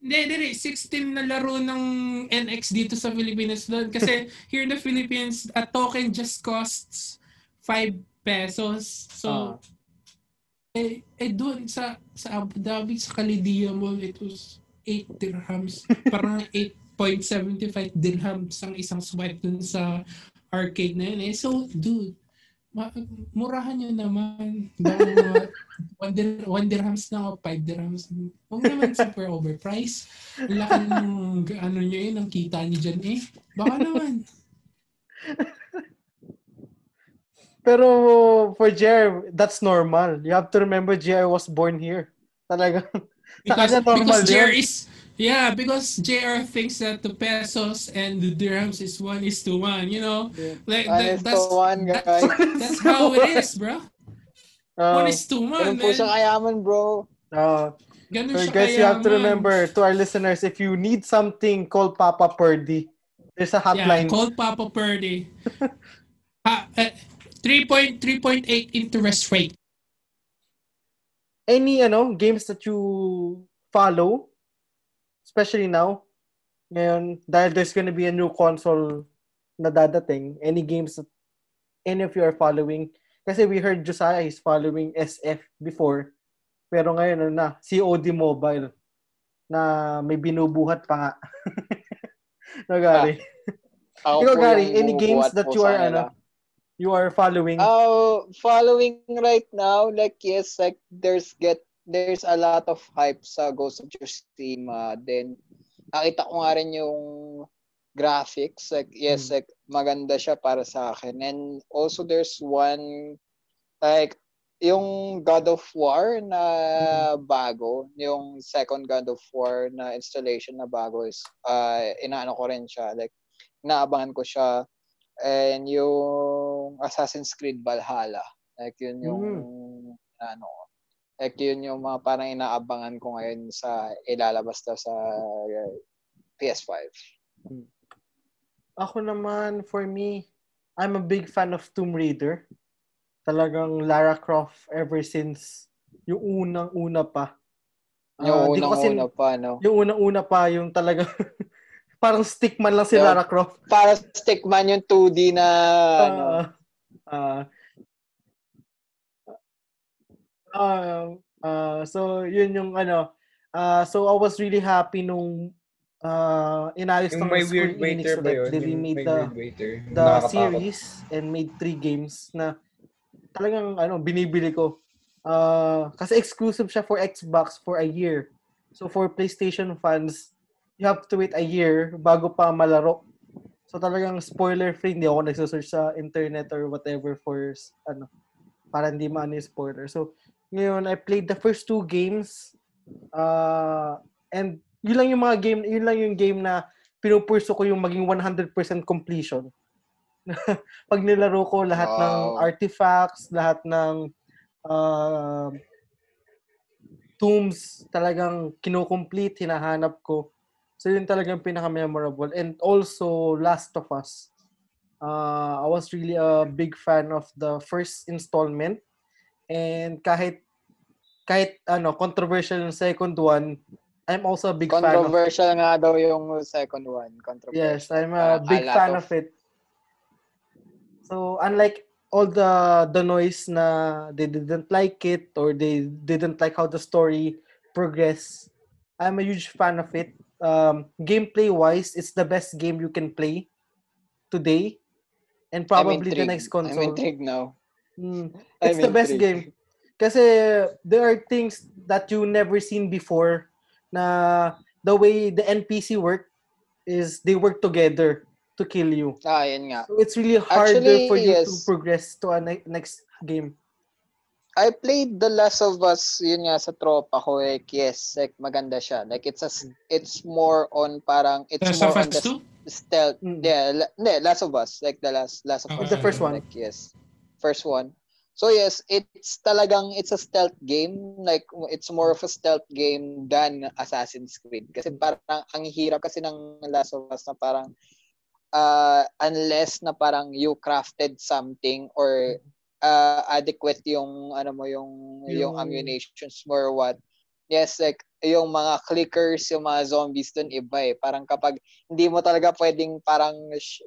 Speaker 2: Hindi, hindi. 16 na laro ng NX dito sa Philippines doon. Kasi here in the Philippines, a token just costs 5 pesos. So,
Speaker 1: Ah.
Speaker 2: Eh, eh doon sa sa Abu Dhabi, sa Kalidia Mall, it was 8 dirhams. Parang 8.75 dirhams ang isang swipe dun sa arcade na yun. Eh. So, dude, ma- murahan nyo naman. Mga 1 dir- one dirhams na o 5 dirhams. Huwag naman super overpriced. Laki ng ano nyo yun, ang kita nyo dyan eh. Baka naman.
Speaker 1: Pero for JR, that's normal. You have to remember JR was born here. Talaga.
Speaker 2: Because,
Speaker 1: Sa
Speaker 2: because JR is, yeah, because JR thinks that the pesos and the dirhams is one is to one, you know? Like,
Speaker 3: One
Speaker 2: that,
Speaker 3: is
Speaker 2: that's,
Speaker 3: one, guys.
Speaker 2: that's how it is, bro.
Speaker 1: Ah,
Speaker 2: One is to one,
Speaker 3: Ganun po siya
Speaker 2: man.
Speaker 3: kayaman, bro.
Speaker 2: Ganun
Speaker 1: So
Speaker 2: siya
Speaker 1: guys, you have to remember to our listeners, if you need something, call Papa Purdy. There's a
Speaker 2: Yeah,
Speaker 1: hotline.
Speaker 2: call Papa Purdy. ha, eh, 3.3.8 interest rate.
Speaker 1: Any ano games that you follow, especially now, ngayon, dahil there's gonna be a new console na dadating, any games that any of you are following, kasi we heard Josiah is following SF before, pero ngayon ano na, COD Mobile, na may binubuhat pa nga. no, Gary?
Speaker 3: Ako
Speaker 1: Ikaw, Gary, any games that you are, ano, you are following?
Speaker 3: Uh, following right now, like yes, like there's get there's a lot of hype sa Ghost of Tsushima. Then nakita ko nga rin yung graphics. Like yes,
Speaker 1: Hmm.
Speaker 3: like maganda siya para sa akin. And also there's one like yung God of War na bago, yung second God of War na installation na bago is uh, inaano ko rin siya. Like inaabangan ko siya and yung Assassin's Creed Valhalla. Like yun yung ano like yun yung mga parang inaabangan ko ngayon sa ilalabas daw sa uh, PS5.
Speaker 1: Ako naman, for me, I'm a big fan of Tomb Raider. Talagang Lara Croft ever since yung unang-una pa. Ah,
Speaker 3: Yung
Speaker 1: kasi-
Speaker 3: unang-una pa, no?
Speaker 1: Yung unang-una pa, yung talaga parang stickman lang si Lara Croft.
Speaker 3: Para stickman yung 2D na ano.
Speaker 1: Ah, ah, ah, so, yun yung ano. ah, so, I was really happy nung uh, inayos
Speaker 4: Yung
Speaker 1: ng
Speaker 4: may
Speaker 1: Square
Speaker 4: weird
Speaker 1: Enix
Speaker 4: waiter
Speaker 1: so that? They remade the, the series and made three games na talagang ano binibili ko. Ah, kasi exclusive siya for Xbox for a year. So for PlayStation fans, you have to wait a year bago pa malaro. So talagang spoiler free, hindi ako nagsesearch sa internet or whatever for ano para hindi maano yung spoiler. So ngayon I played the first two games uh, and yun lang yung mga game, yun lang yung game na pinupurso ko yung maging 100% completion. Pag nilaro ko lahat
Speaker 3: Wow.
Speaker 1: ng artifacts, lahat ng uh, tombs talagang kinocomplete, hinahanap ko. So yun talagang pinaka-memorable. And also Last of Us. Uh, I was really a big fan of the first installment. And kahit kahit ano controversial yung second one, I'm also a big fan of it.
Speaker 3: Controversial nga daw yung second one. Controversial.
Speaker 1: Yes, I'm a
Speaker 3: Parang
Speaker 1: big
Speaker 3: a
Speaker 1: fan
Speaker 3: of-
Speaker 1: of it. So unlike all the the noise na they didn't like it or they didn't like how the story progressed, I'm a huge fan of it. Um, gameplay wise, it's the best game you can play today, and probably the next
Speaker 3: I'm
Speaker 1: console.
Speaker 3: intrigued now.
Speaker 1: Mm,
Speaker 3: I'm
Speaker 1: it's the best
Speaker 3: intrigued.
Speaker 1: game. Kasi there are things that you never seen before na the way the NPC work is they work together to kill you.
Speaker 3: Ah, yun nga.
Speaker 1: So it's really harder
Speaker 3: Actually,
Speaker 1: for you to progress to a ne- next game.
Speaker 3: I played The Last of Us, yun nga sa tropa ko, like, yes, like, maganda siya. Like, it's a, it's more on parang, it's
Speaker 2: Last
Speaker 3: more
Speaker 2: of
Speaker 3: on
Speaker 2: Us
Speaker 3: the
Speaker 2: 2?
Speaker 3: stealth.
Speaker 1: Mm.
Speaker 3: Yeah, la, hindi, Last of Us, like the last, Last of
Speaker 2: Okay.
Speaker 3: Us.
Speaker 1: The first one.
Speaker 3: Like, yes. First one. So yes, it's talagang it's a stealth game. Like it's more of a stealth game than Assassin's Creed. Kasi parang ang hirap kasi ng Last of Us na parang uh, unless na parang you crafted something or uh, adequate yung ano mo yung yung,
Speaker 1: Yung-
Speaker 3: ammunitions mo or what. Yes, like yung mga clickers, yung mga zombies dun iba eh. Parang kapag hindi mo talaga pwedeng parang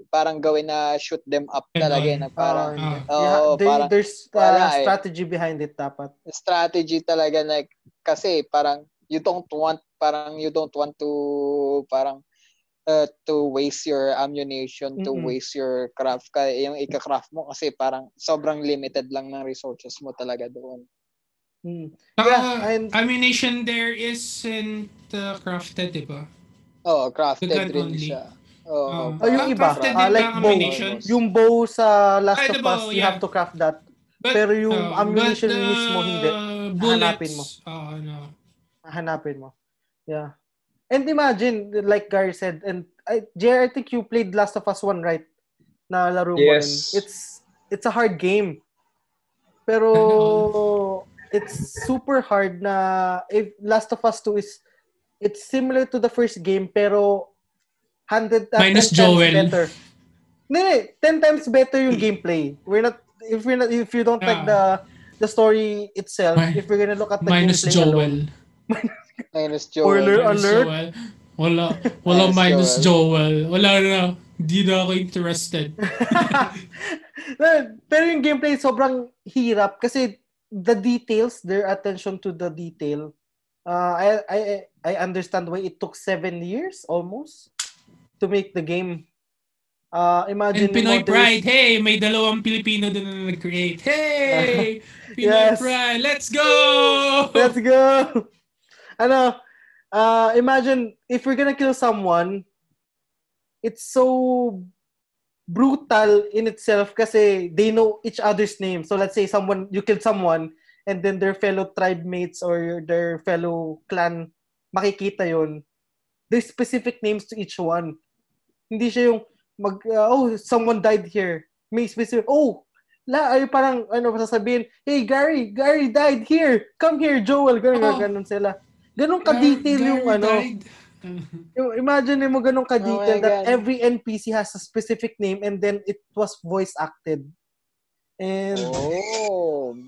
Speaker 3: parang gawin na shoot them up talaga eh, na parang
Speaker 1: Ah,
Speaker 2: Ah.
Speaker 1: yeah, they-
Speaker 3: parang
Speaker 1: there's uh,
Speaker 3: wala eh.
Speaker 1: strategy behind it dapat.
Speaker 3: strategy talaga like kasi parang you don't want parang you don't want to parang uh, to waste your ammunition to
Speaker 1: Mm-mm.
Speaker 3: waste your craft ka yung ika-craft mo kasi parang sobrang limited lang ng resources mo talaga doon.
Speaker 1: Mm. Yeah, and-
Speaker 2: ammunition there isn't uh, crafted, di ba?
Speaker 3: Oh, crafted rin
Speaker 2: only.
Speaker 3: siya. Oh,
Speaker 2: Oh,
Speaker 1: yung iba,
Speaker 2: crafted din
Speaker 1: like bow.
Speaker 2: ammunition?
Speaker 1: Yung bow sa Last
Speaker 2: Ay,
Speaker 1: of Us, you
Speaker 2: yeah.
Speaker 1: have to craft that.
Speaker 2: But,
Speaker 1: Pero yung
Speaker 2: uh,
Speaker 1: ammunition
Speaker 2: but, uh,
Speaker 1: mismo, hindi.
Speaker 2: Bullets,
Speaker 1: Hanapin mo.
Speaker 2: Oo, no.
Speaker 1: Hanapin mo. Yeah. And imagine, like Gary said, and I, Jer, I think you played Last of Us 1, right? Na laro mo rin.
Speaker 4: Yes.
Speaker 1: It's, it's a hard game. Pero, it's super hard na, if Last of Us 2 is, it's similar to the first game, pero 100 uh,
Speaker 2: Minus
Speaker 1: 10 times
Speaker 2: Joel.
Speaker 1: better. Hindi, hindi. 10 times better yung gameplay. We're not, if we're not, if you don't like the, the story itself,
Speaker 2: Mi-
Speaker 1: if we're gonna look at the
Speaker 2: Minus
Speaker 1: gameplay alone,
Speaker 2: Joel.
Speaker 3: minus
Speaker 1: Spoiler
Speaker 3: Joel.
Speaker 2: Minus
Speaker 1: alert.
Speaker 2: Joel. Wala, wala
Speaker 3: Minus
Speaker 2: minus Joel. Wala na. Hindi na ako interested.
Speaker 1: Pero yung gameplay sobrang hirap kasi the details, their attention to the detail. Uh, I I I understand why it took seven years almost to make the game. Uh, imagine
Speaker 2: And Pinoy Pride. Hey, may dalawang Pilipino din na nag-create. Hey! Pinoy
Speaker 1: Yes.
Speaker 2: Pride. Let's go!
Speaker 1: Let's go. Ano, uh, imagine if we're gonna kill someone, it's so brutal in itself kasi they know each other's name. So let's say someone you killed someone and then their fellow tribe mates or their fellow clan makikita yon. There's specific names to each one. Hindi siya yung mag uh, oh someone died here. May specific oh la ay parang ano sasabihin, hey Gary, Gary died here. Come here, Joel. Ganun,
Speaker 2: Oh.
Speaker 1: ganun sila. Ganun ka-detail yung
Speaker 2: Gary
Speaker 1: ano. Yung imagine mo ganun ka-detail
Speaker 3: Oh
Speaker 1: that
Speaker 3: God.
Speaker 1: every NPC has a specific name and then it was voice acted. And
Speaker 3: Oh.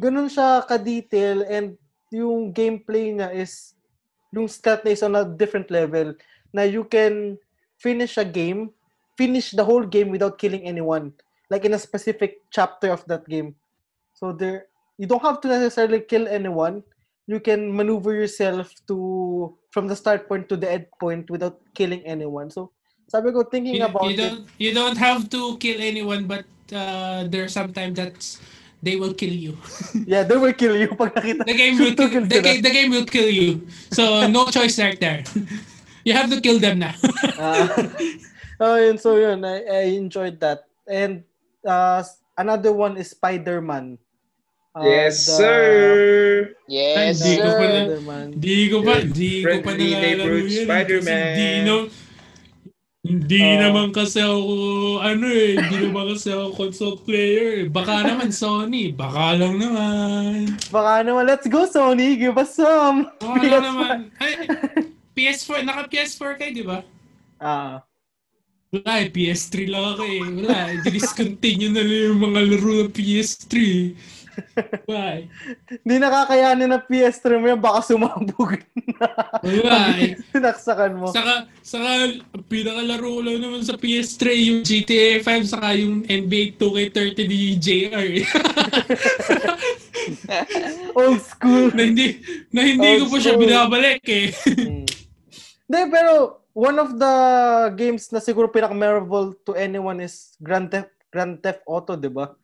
Speaker 1: ganun siya ka-detail and yung gameplay niya is yung stat na is on a different level na you can finish a game, finish the whole game without killing anyone. Like in a specific chapter of that game. So there, you don't have to necessarily kill anyone. You can maneuver yourself to from the start point to the end point without killing anyone. So sabi ko thinking
Speaker 2: You,
Speaker 1: about
Speaker 2: you don't you don't have to kill anyone but uh, there's sometimes that they will kill you.
Speaker 1: Yeah, they will kill you pag nakita.
Speaker 2: The game will kill,
Speaker 1: kill
Speaker 2: the, game, the game will kill you. So no choice right there. You have to kill them now.
Speaker 1: Ah. Oh, yun. So, yun. I, I enjoyed that. And uh, another one is Spider-Man. Uh,
Speaker 4: yes,
Speaker 1: the-
Speaker 4: sir!
Speaker 3: Yes,
Speaker 2: Hindi ko
Speaker 3: sir.
Speaker 2: pala-
Speaker 1: Spider-Man.
Speaker 2: Di ko pa, di ko pa nalalaro yan.
Speaker 4: Spider-Man.
Speaker 2: Di, no, hindi
Speaker 1: Oh.
Speaker 2: naman kasi ako, ano eh, hindi naman kasi ako console player. eh. Baka naman Sony, baka lang naman.
Speaker 1: Baka naman, let's go Sony, give us some.
Speaker 2: Baka lang naman. Ay, PS4, naka PS4 kayo, di ba?
Speaker 1: Ah,
Speaker 2: Wala eh, PS3 lang ako eh. Wala eh, discontinue na lang yung mga laro ng PS3. Why?
Speaker 1: hindi nakakayanin ng PS3 mo yan, baka sumabog na.
Speaker 2: Eh.
Speaker 1: Sinaksakan mo.
Speaker 2: Saka, saka, ang pinakalaro ko lang naman sa PS3, yung GTA 5, saka yung NBA 2K30 ni JR eh.
Speaker 1: Old school.
Speaker 2: na hindi, na hindi ko
Speaker 3: Old
Speaker 2: pa siya binabalik eh.
Speaker 1: Hmm. Hindi, pero one of the games na siguro pinaka-memorable to anyone is Grand Theft, Grand Theft Auto, di ba?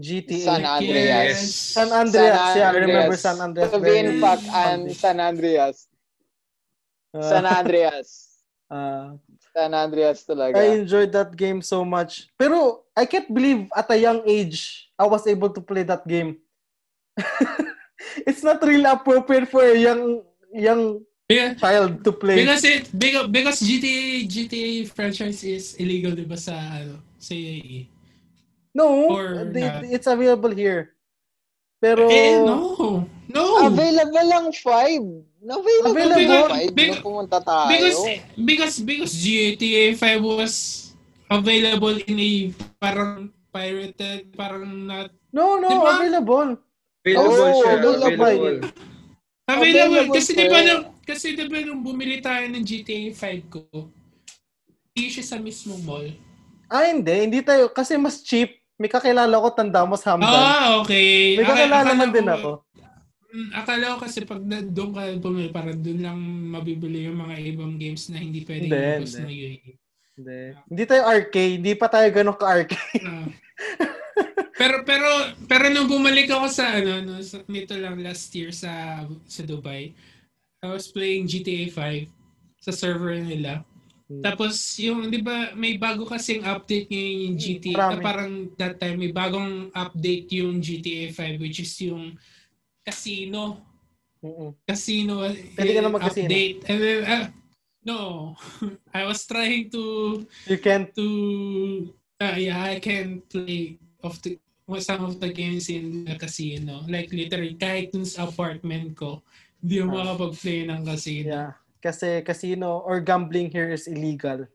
Speaker 1: GTA.
Speaker 3: San Andreas.
Speaker 1: San Andreas,
Speaker 3: San
Speaker 1: yeah, I remember
Speaker 3: Andreas.
Speaker 1: San Andreas.
Speaker 3: To be in
Speaker 1: very
Speaker 3: fact, and
Speaker 1: fondly.
Speaker 3: San Andreas.
Speaker 1: Uh,
Speaker 3: San Andreas.
Speaker 1: uh,
Speaker 3: San Andreas talaga.
Speaker 1: I enjoyed that game so much. Pero I can't believe at a young age, I was able to play that game. it's not really appropriate for a young young
Speaker 2: Because,
Speaker 1: child to play.
Speaker 2: because, it, because, because GTA, GTA franchise is illegal, di ba, sa, ano, sa UAE?
Speaker 1: No,
Speaker 2: or
Speaker 1: they-
Speaker 2: not.
Speaker 1: it's available here. Pero
Speaker 2: Eh, no. No.
Speaker 3: Available lang 5. Available,
Speaker 1: Available.
Speaker 3: lang 5
Speaker 2: Big-
Speaker 3: nung pumunta tayo.
Speaker 2: Because, because, because GTA 5 was available in a parang pirated, parang not
Speaker 1: no, no,
Speaker 2: Diba?
Speaker 1: available.
Speaker 4: Available
Speaker 3: Oh,
Speaker 4: siya.
Speaker 3: available.
Speaker 4: Available.
Speaker 2: Available.
Speaker 3: Available
Speaker 2: Kasi di ba
Speaker 3: eh.
Speaker 2: nung, kasi di ba nung bumili tayo ng GTA 5 ko, hindi siya sa mismong mall.
Speaker 1: Ah, hindi. Hindi tayo. Kasi mas cheap. May kakilala ko, tanda mo sa Hamdan.
Speaker 2: Ah, okay.
Speaker 1: May kakilala man din
Speaker 2: ko-
Speaker 1: ako.
Speaker 2: Mm, Akala ko kasi pag doon ka bumili, parang doon lang mabibili yung mga ibang games na hindi pwedeng
Speaker 1: Hindi,
Speaker 2: ilabas na UAE.
Speaker 1: Hindi. Hindi tayo arcade. Hindi pa tayo ganun ka-arcade.
Speaker 2: Ah. pero pero pero nung bumalik ako sa ano no, sa, nito lang last year sa sa Dubai, I was playing GTA 5 sa server nila.
Speaker 1: Hmm.
Speaker 2: Tapos yung 'di ba may bago kasing update ngayon yung GTA,
Speaker 1: Marami.
Speaker 2: parang that time may bagong update yung GTA 5 which is yung casino
Speaker 1: Mm-mm.
Speaker 2: casino
Speaker 1: Pwede ka na
Speaker 2: eh,
Speaker 1: mag-casino.
Speaker 2: update. And then, ah, no, I was trying to
Speaker 1: You can't.
Speaker 2: to uh, yeah, I can play of the some of the games in the casino. Like literally kahit dun sa apartment ko, hindi ako
Speaker 1: Ah.
Speaker 2: makapag-play ng casino.
Speaker 1: Yeah. Kasi casino or gambling here is illegal.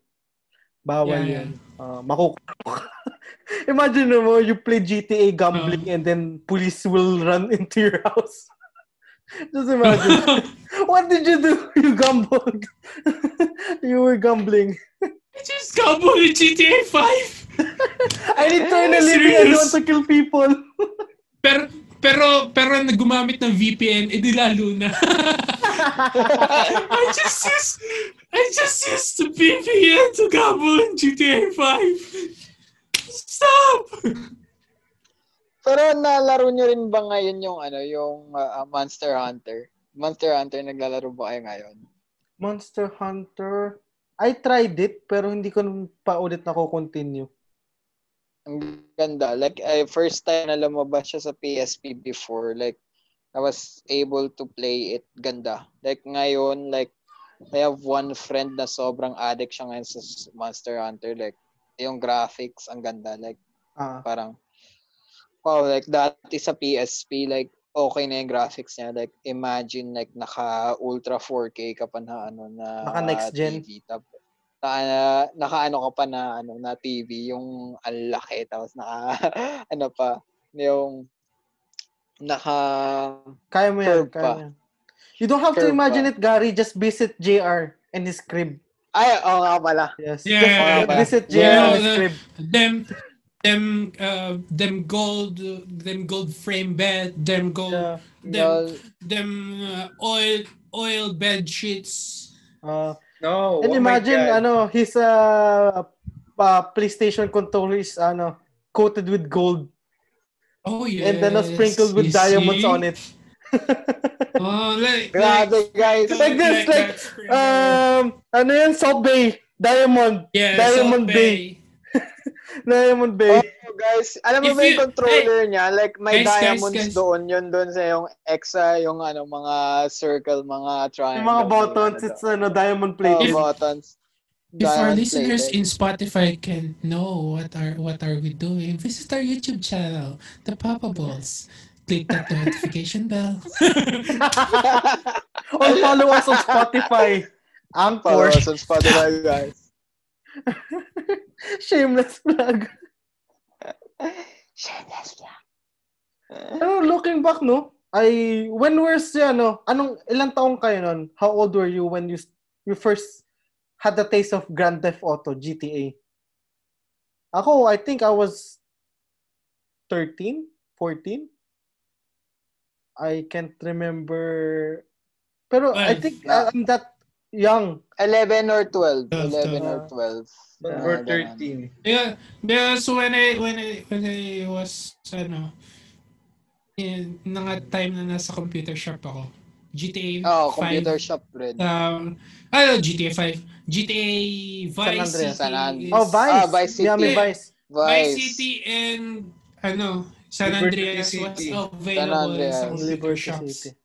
Speaker 1: Bawal
Speaker 2: Yeah,
Speaker 1: yan. Uh, makukulong. Imagine mo, you play GTA gambling and then police will run into your house. Just imagine. What did you do? You gambled. you were gambling.
Speaker 2: I just gamble in GTA 5!
Speaker 1: I need to earn a living. I want to kill people.
Speaker 2: Pero, pero, pero gumamit ng VPN, edi lalo na. I just used, I just used the VPN to gamble in GTA 5. Stop!
Speaker 3: Pero nalaro nyo rin ba ngayon yung ano, yung uh, Monster Hunter? Monster Hunter naglalaro ba kayo ngayon?
Speaker 1: Monster Hunter. I tried it, pero hindi ko pa ulit nako-continue.
Speaker 3: Ang ganda. Like, I, first time na lumabas siya sa PSP before, like, I was able to play it. Ganda. Like, ngayon, like, I have one friend na sobrang addict siya ngayon sa Monster Hunter. Like, yung graphics, ang ganda. Like,
Speaker 1: Ah,
Speaker 3: parang, wow, like, dati sa PSP, like, okay na yung graphics niya. Like, imagine, like, naka Ultra 4K ka pa na, ano, na
Speaker 1: Naka next gen.
Speaker 3: TV. Tap, na, naka ano ka pa na ano na TV yung ang laki tapos naka ano pa yung naka
Speaker 1: kaya mo yan. Kaya
Speaker 3: pa.
Speaker 1: mo yan. You don't have to
Speaker 3: Curve
Speaker 1: imagine
Speaker 3: pa.
Speaker 1: it, Gary. Just visit JR and his crib.
Speaker 3: ay oo nga pala
Speaker 1: Yes.
Speaker 2: Yeah,
Speaker 1: Just
Speaker 3: yeah, yeah.
Speaker 1: visit JR
Speaker 2: Yeah,
Speaker 1: and his crib.
Speaker 2: them them uh them gold them gold frame bed them gold
Speaker 1: Yeah.
Speaker 2: them
Speaker 3: no,
Speaker 2: them uh, oil oil bed sheets
Speaker 1: Uh,
Speaker 4: No,
Speaker 1: and
Speaker 4: oh
Speaker 1: imagine, ano, his uh, uh, PlayStation controller is, ano, coated with gold.
Speaker 2: oh yeah
Speaker 1: And then uh, sprinkled with diamonds on it.
Speaker 2: oh like
Speaker 3: grabe guys
Speaker 1: Like this, like, Um, ano yan, Salt Bay. Diamond.
Speaker 2: Yeah,
Speaker 1: Diamond
Speaker 2: Salt
Speaker 1: Bay. Diamond Bay.
Speaker 3: Oh, guys, alam mo
Speaker 2: If
Speaker 3: ba yung
Speaker 2: you-
Speaker 3: controller niya? Like, may
Speaker 2: Guys, guys,
Speaker 3: diamonds
Speaker 2: guys.
Speaker 3: doon. Yun doon sa yung exa, yung ano, mga circle, mga triangle.
Speaker 1: Yung mga buttons, it's ano, diamond
Speaker 3: Oh,
Speaker 1: plated.
Speaker 3: buttons.
Speaker 2: If our
Speaker 3: Diamond
Speaker 2: listeners
Speaker 3: plated.
Speaker 2: in Spotify can know what are what are we doing, visit our YouTube channel, The Poppables. Click that notification bell.
Speaker 1: Or follow us on Spotify.
Speaker 3: Follow
Speaker 1: Anchor.
Speaker 3: us on Spotify, guys.
Speaker 1: Shameless plug.
Speaker 3: Shameless lang.
Speaker 1: Pero looking back, no? I, when was si ano, anong, ilang taong kayo nun? How old were you when you you first had the taste of Grand Theft Auto, GTA? Ako, I think I was 13, 14. I can't remember. Pero I
Speaker 2: Twelve.
Speaker 1: think I'm that young.
Speaker 3: 11 or 12.
Speaker 2: Twelve,
Speaker 3: 11 or
Speaker 1: twelve.
Speaker 3: 12.
Speaker 4: But
Speaker 3: Ah,
Speaker 4: we're
Speaker 3: ganun.
Speaker 4: 13.
Speaker 2: Yeah, because when I when I when I was ano in nga time na nasa computer shop ako. GTA
Speaker 3: Oh,
Speaker 2: 5.
Speaker 3: computer shop rin.
Speaker 2: Um, ano, GTA 5. GTA Vice
Speaker 1: San Andreas.
Speaker 2: City.
Speaker 3: San Andreas.
Speaker 1: Oh, Vice.
Speaker 3: Ah, Vice City.
Speaker 1: Miami
Speaker 2: Yeah.
Speaker 1: Vice.
Speaker 2: Vice
Speaker 3: Vice.
Speaker 2: City and ano, San
Speaker 4: Liberty
Speaker 2: Andreas was
Speaker 4: City.
Speaker 2: available
Speaker 3: San Andreas.
Speaker 2: sa computer
Speaker 1: Liberty
Speaker 2: shops.
Speaker 1: City.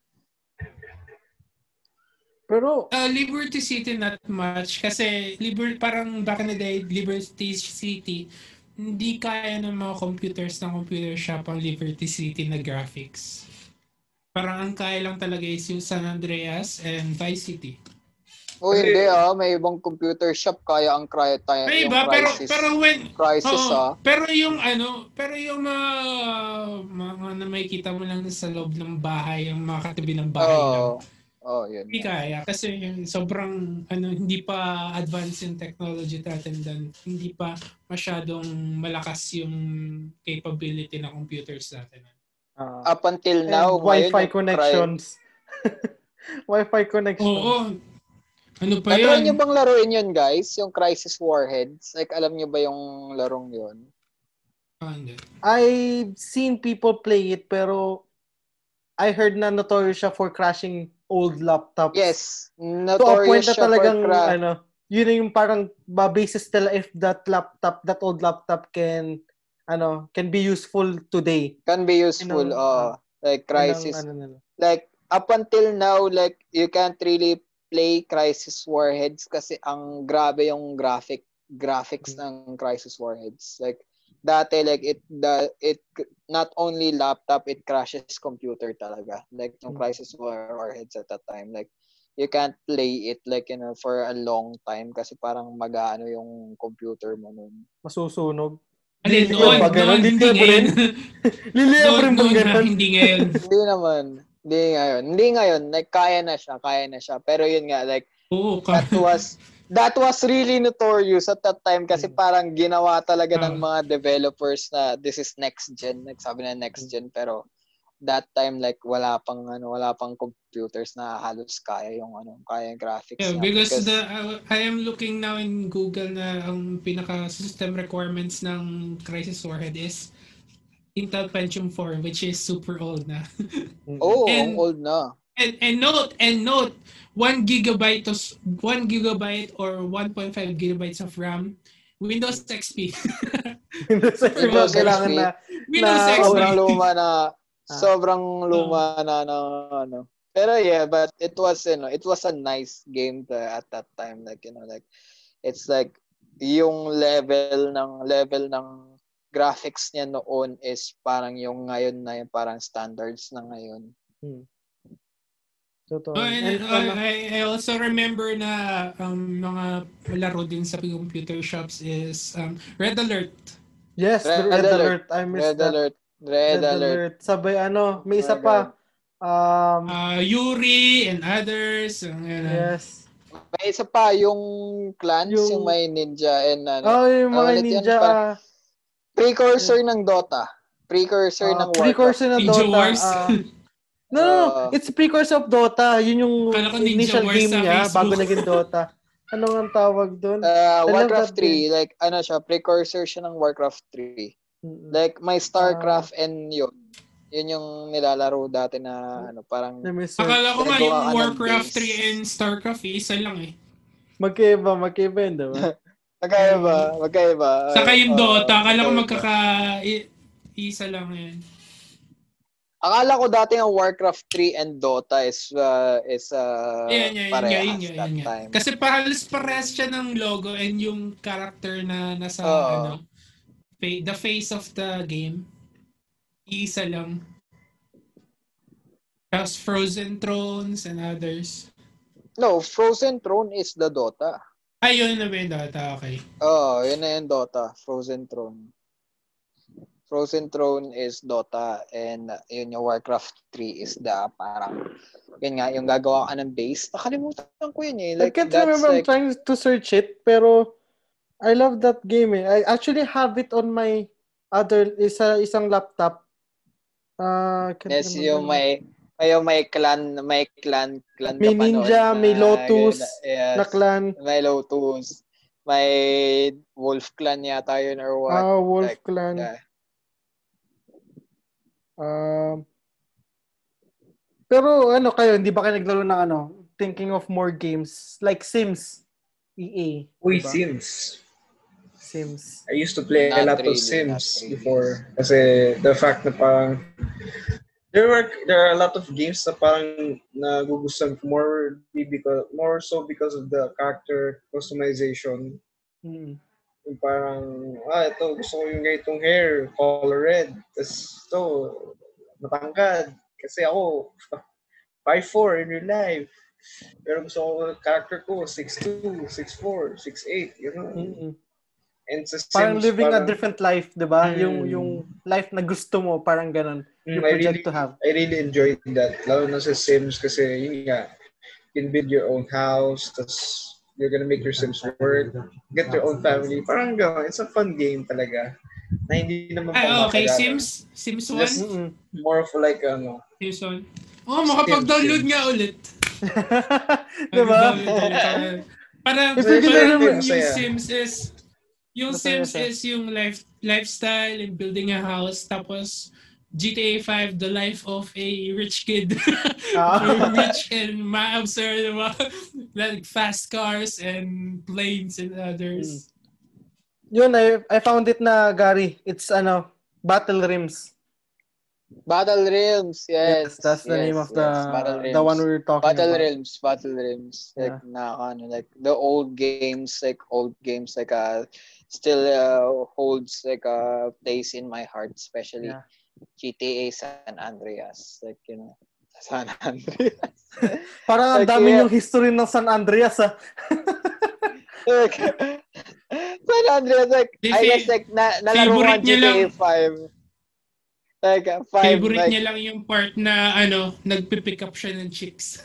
Speaker 1: Pero,
Speaker 2: Uh, Liberty City not much kasi liber parang back in the day Liberty City hindi kaya ng mga computers ng computer shop ang Liberty City na graphics. Parang ang kaya lang talaga is yung San Andreas and Vice City.
Speaker 3: Oh, hindi ah. May ibang computer shop kaya ang cry tayo.
Speaker 2: May iba pero
Speaker 3: crisis.
Speaker 2: pero when
Speaker 3: crisis
Speaker 2: Oo,
Speaker 3: ah.
Speaker 2: pero yung ano, pero yung mga mga na makikita mo lang sa loob ng bahay, yung mga katabi ng bahay lang.
Speaker 3: Oh. Oh, yun.
Speaker 2: Hindi kaya kasi yung sobrang ano hindi pa advanced yung technology natin dan hindi pa masyadong malakas yung capability ng computers natin.
Speaker 1: ah,
Speaker 3: Up until
Speaker 1: and
Speaker 3: now,
Speaker 1: Wi-Fi connections. Wi-Fi connection.
Speaker 2: Oo. Ano pa
Speaker 3: Natry
Speaker 2: yun?
Speaker 3: niyo bang laruin yun, guys? Yung Crisis Warheads? Like, alam niyo ba yung larong yun?
Speaker 2: Ah, hindi.
Speaker 1: I've seen people play it pero I heard na notorious siya for crashing old laptops.
Speaker 3: Yes.
Speaker 1: To a point
Speaker 3: Notorious
Speaker 1: na talagang, ano, yun yung parang basis nila if that laptop, that old laptop can, ano, can be useful today.
Speaker 3: can be useful.
Speaker 1: Yun ang-
Speaker 3: oh, like,
Speaker 1: Yun ang,
Speaker 3: Crisis.
Speaker 1: ano nila.
Speaker 3: like up until now like you can't really play Crisis Warheads kasi ang grabe yung graphic graphics ng Crisis Warheads like dati like it the it not only laptop it crashes computer talaga like yung
Speaker 1: Mm.
Speaker 3: Crisis War- Warheads at that time like you can't play it like you know for a long time kasi parang mag-ano yung computer mo nun
Speaker 1: Masusunog. Hindi
Speaker 2: noon, noon,
Speaker 1: Hindi
Speaker 2: ngayon. Noon, ha,
Speaker 1: ganun?
Speaker 2: hindi ngayon.
Speaker 3: hindi naman hindi ngayon hindi ngayon like kaya na siya kaya na siya pero yun nga like
Speaker 2: Oo, ka.
Speaker 3: that was that was really notorious at that time kasi parang ginawa talaga ng
Speaker 2: Ah.
Speaker 3: mga developers na this is next gen like sabi na next gen pero that time like wala pang ano wala pang computers na halos kaya yung ano kaya yung graphics
Speaker 2: Yeah,
Speaker 3: niya.
Speaker 2: because the uh, I am looking now in Google na ang pinaka system requirements ng Crisis Warhead is Intel Pentium 4 which is super old na.
Speaker 3: oh
Speaker 2: and-
Speaker 3: old na
Speaker 2: And and note and note 1 gigabyte of 1 gigabyte or 1.5 gigabytes of RAM Windows XP.
Speaker 1: Windows XP,
Speaker 3: Windows
Speaker 1: kailangan
Speaker 3: XP.
Speaker 1: na,
Speaker 2: Windows
Speaker 1: Na-
Speaker 2: XP.
Speaker 3: sobrang luma na
Speaker 1: Ah.
Speaker 3: sobrang luma na na ano pero yeah but it was you know it was a nice game to, at that time like you know like it's like yung level ng level ng graphics niya noon is parang yung ngayon na yung parang standards na ngayon
Speaker 1: Totoo.
Speaker 2: Oh, and,
Speaker 1: And,
Speaker 2: uh, I, I also remember na um, mga laro din sa computer shops is um, Red Alert.
Speaker 1: yes,
Speaker 3: Red
Speaker 1: Red,
Speaker 3: Alert.
Speaker 1: Alert. I missed
Speaker 3: red
Speaker 1: that.
Speaker 3: alert red, alert,
Speaker 1: Sabay ano, may isa
Speaker 3: Red
Speaker 1: pa. Um,
Speaker 2: Uh, Yuri and others. Uh,
Speaker 1: yes.
Speaker 3: may isa pa yung clans
Speaker 1: Yung-
Speaker 3: yung, may ninja and ano
Speaker 1: Oh, yung
Speaker 3: Ah,
Speaker 1: mga
Speaker 3: yun,
Speaker 1: ninja.
Speaker 3: parang-
Speaker 1: ah,
Speaker 3: precursor ng Dota precursor
Speaker 1: ah,
Speaker 3: ng Warcraft
Speaker 1: precursor ng
Speaker 2: Ninja
Speaker 1: Dota.
Speaker 2: Wars.
Speaker 1: ah. no, no, no.
Speaker 3: Ah.
Speaker 1: It's precursor of Dota. Yun yung initial game
Speaker 2: sa
Speaker 1: niya
Speaker 2: Facebook.
Speaker 1: bago naging Dota. Ano nga ang tawag doon?
Speaker 3: Uh, Warcraft
Speaker 1: that
Speaker 3: 3, like, ano siya, precursor siya ng Warcraft 3.
Speaker 1: Mm-mm.
Speaker 3: Like, may StarCraft
Speaker 1: Ah.
Speaker 3: and yun. Yun yung nilalaro dati na, ano, parang.
Speaker 2: Akala ko nga yung Warcraft
Speaker 3: base.
Speaker 2: 3 and Starcraft, eh, isa lang eh.
Speaker 1: Magkaiba, magkaiba yun, diba?
Speaker 3: Magkaiba, magkaiba.
Speaker 2: Saka yung
Speaker 3: Oo,
Speaker 2: Dota, akala ko magkaka... i- isa lang yun.
Speaker 3: Akala ko dati ang Warcraft 3 and Dota is uh, is uh,
Speaker 2: yan, yan,
Speaker 3: parehas
Speaker 2: yan, yan,
Speaker 3: that
Speaker 2: yan, yan.
Speaker 3: time.
Speaker 2: Kasi pahalos parehas siya ng logo and yung character na nasa,
Speaker 3: Oo.
Speaker 2: ano, the face of the game. Isa lang. Tapos Frozen Thrones and others.
Speaker 3: No, Frozen Throne is the Dota.
Speaker 2: Ayun na ba yung data? Okay.
Speaker 3: Oh, yun na yung Dota, Frozen Throne. Frozen Throne is Dota and uh, yun yung Warcraft 3 is the parang yun nga, yung gagawa ka ng base. Nakalimutan ko yun eh.
Speaker 1: I
Speaker 3: Like,
Speaker 1: can't
Speaker 3: that's
Speaker 1: remember. I'm
Speaker 3: like,
Speaker 1: trying to search it, pero I love that game. Eh. I actually have it on my other isa isang laptop. Uh, can't
Speaker 3: yes,
Speaker 1: remember.
Speaker 3: yung may may may clan, may clan, clan
Speaker 1: May
Speaker 3: pa noon
Speaker 1: ninja, may Lotus,
Speaker 3: yes,
Speaker 1: na clan.
Speaker 3: may Lotus, may Wolf Clan yata yun or what.
Speaker 1: Ah, Wolf
Speaker 3: Like,
Speaker 1: Clan.
Speaker 3: yeah.
Speaker 1: Um, pero ano kayo, hindi ba kayo naglaro ng ano, thinking of more games like Sims, EA,
Speaker 4: Uy,
Speaker 1: diba?
Speaker 4: Sims.
Speaker 1: Sims.
Speaker 4: I used to play a
Speaker 3: Not
Speaker 4: lot of
Speaker 3: really,
Speaker 4: Sims
Speaker 3: not really.
Speaker 4: before. Kasi the fact na parang there were there are a lot of games na parang nagugustuhan ko more because more so because of the character customization.
Speaker 1: Mm.
Speaker 4: Yung parang, ah, ito, gusto ko yung ganitong hair, color red. Tapos, ito, matangkad. Kasi ako, 5'4 in real life. Pero gusto ko, character ko, 6'2, 6'4, 6'8, you know.
Speaker 1: Mm-mm.
Speaker 4: And sa
Speaker 1: Parang
Speaker 4: Sims,
Speaker 1: living a
Speaker 4: parang-
Speaker 1: different life, 'di ba?
Speaker 4: Mm.
Speaker 1: Yung yung life na gusto mo, parang ganun.
Speaker 4: Mm,
Speaker 1: You
Speaker 4: I
Speaker 1: project
Speaker 4: really,
Speaker 1: to have.
Speaker 4: I really enjoyed that. Lalo na sa Sims kasi yun nga, you can build your own house, tas you're gonna make your Sims work, get your own family. Parang gano'n. It's a fun game talaga. Na hindi naman
Speaker 2: Ay, okay. Sims? Sims 1?
Speaker 4: Yes.
Speaker 1: Mm-mm.
Speaker 4: More of like, ano,
Speaker 2: Sims 1? Oh, makapag-download
Speaker 4: Sims.
Speaker 2: nga ulit.
Speaker 1: 'Di ba?
Speaker 2: Makapag-download ulit. Parang,
Speaker 1: If
Speaker 2: parang yung,
Speaker 4: Masaya.
Speaker 2: Sims is, yung Sims is yung life lifestyle and building a house. Tapos, GTA 5, the life of a rich kid.
Speaker 1: Ah.
Speaker 2: rich and ma-observe, diba? like fast cars and planes and others.
Speaker 1: Yun, I, I found it na, Gary. It's, ano, Battle Rims.
Speaker 3: Battle Realms, yes.
Speaker 1: that's the
Speaker 3: yes,
Speaker 1: name of the
Speaker 3: yes,
Speaker 1: the one we were talking
Speaker 3: Battle
Speaker 1: about.
Speaker 3: Realms, Battle Realms. Like na ano, like the old games, like old games like uh still uh, holds like a place in my heart, especially
Speaker 1: Yeah.
Speaker 3: GTA San Andreas. Like, you know, San Andreas.
Speaker 1: Parang ang
Speaker 3: Like,
Speaker 1: dami
Speaker 3: yeah.
Speaker 1: yung history ng San Andreas, ah.
Speaker 3: like, San Andreas, like,
Speaker 2: Di-
Speaker 3: I guess like na, nalaro ko
Speaker 2: favorite
Speaker 3: ang
Speaker 2: niya
Speaker 3: GTA 5. Like, uh, 5,
Speaker 2: Favorite
Speaker 3: like,
Speaker 2: niya lang yung part na ano, nagpipick up siya ng chicks.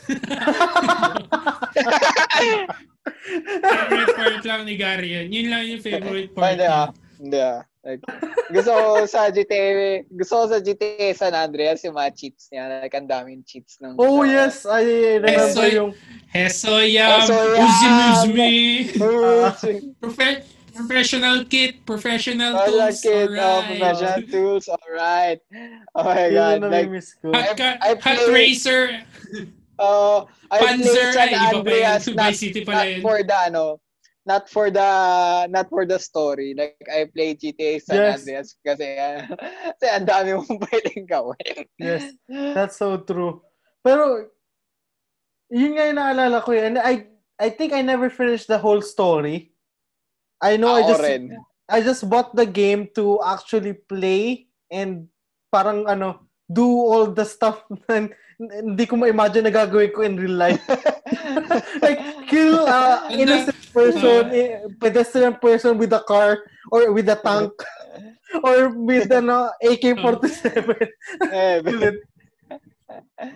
Speaker 2: favorite part lang ni Gary yun. Yun lang yung favorite part
Speaker 3: Hindi ah.
Speaker 2: niya.
Speaker 3: Hindi ah. Like, gusto ko sa GTA, gusto ko sa GTA San Andreas yung mga cheats niya. Like, ang daming cheats ng...
Speaker 1: oh,
Speaker 3: sa-
Speaker 1: yes. I remember
Speaker 2: Esoy-
Speaker 1: yung...
Speaker 2: Hesoyam,
Speaker 3: Hesoyam!
Speaker 2: Uzimuzmi, profe- professional kit, professional
Speaker 3: Oh,
Speaker 2: tools,
Speaker 3: kid, oh,
Speaker 2: alright.
Speaker 3: professional tools, alright. Oh my God. Like.
Speaker 2: Hot,
Speaker 3: I
Speaker 2: hot
Speaker 3: play-
Speaker 2: racer,
Speaker 3: uh, I
Speaker 2: Panzer,
Speaker 3: played San
Speaker 2: ay, iba pa yun.
Speaker 3: Andreas not, not for the, ano, not for the, not for the story. Like, I played GTA San
Speaker 1: Yes.
Speaker 3: Andreas kasi, uh, kasi ang dami mong pwedeng gawin.
Speaker 1: Yes. That's so true. Pero, yun nga yung naalala ko yun. And I, I think I never finished the whole story. I know I
Speaker 3: Ako
Speaker 1: just,
Speaker 3: rin.
Speaker 1: I just bought the game to actually play and parang ano, do all the stuff na hindi ko ma-imagine na gagawin ko in real life. like, kill uh, innocent person, eh, pedestrian person with a car or with a tank or with ano, AK-47.
Speaker 3: Eh.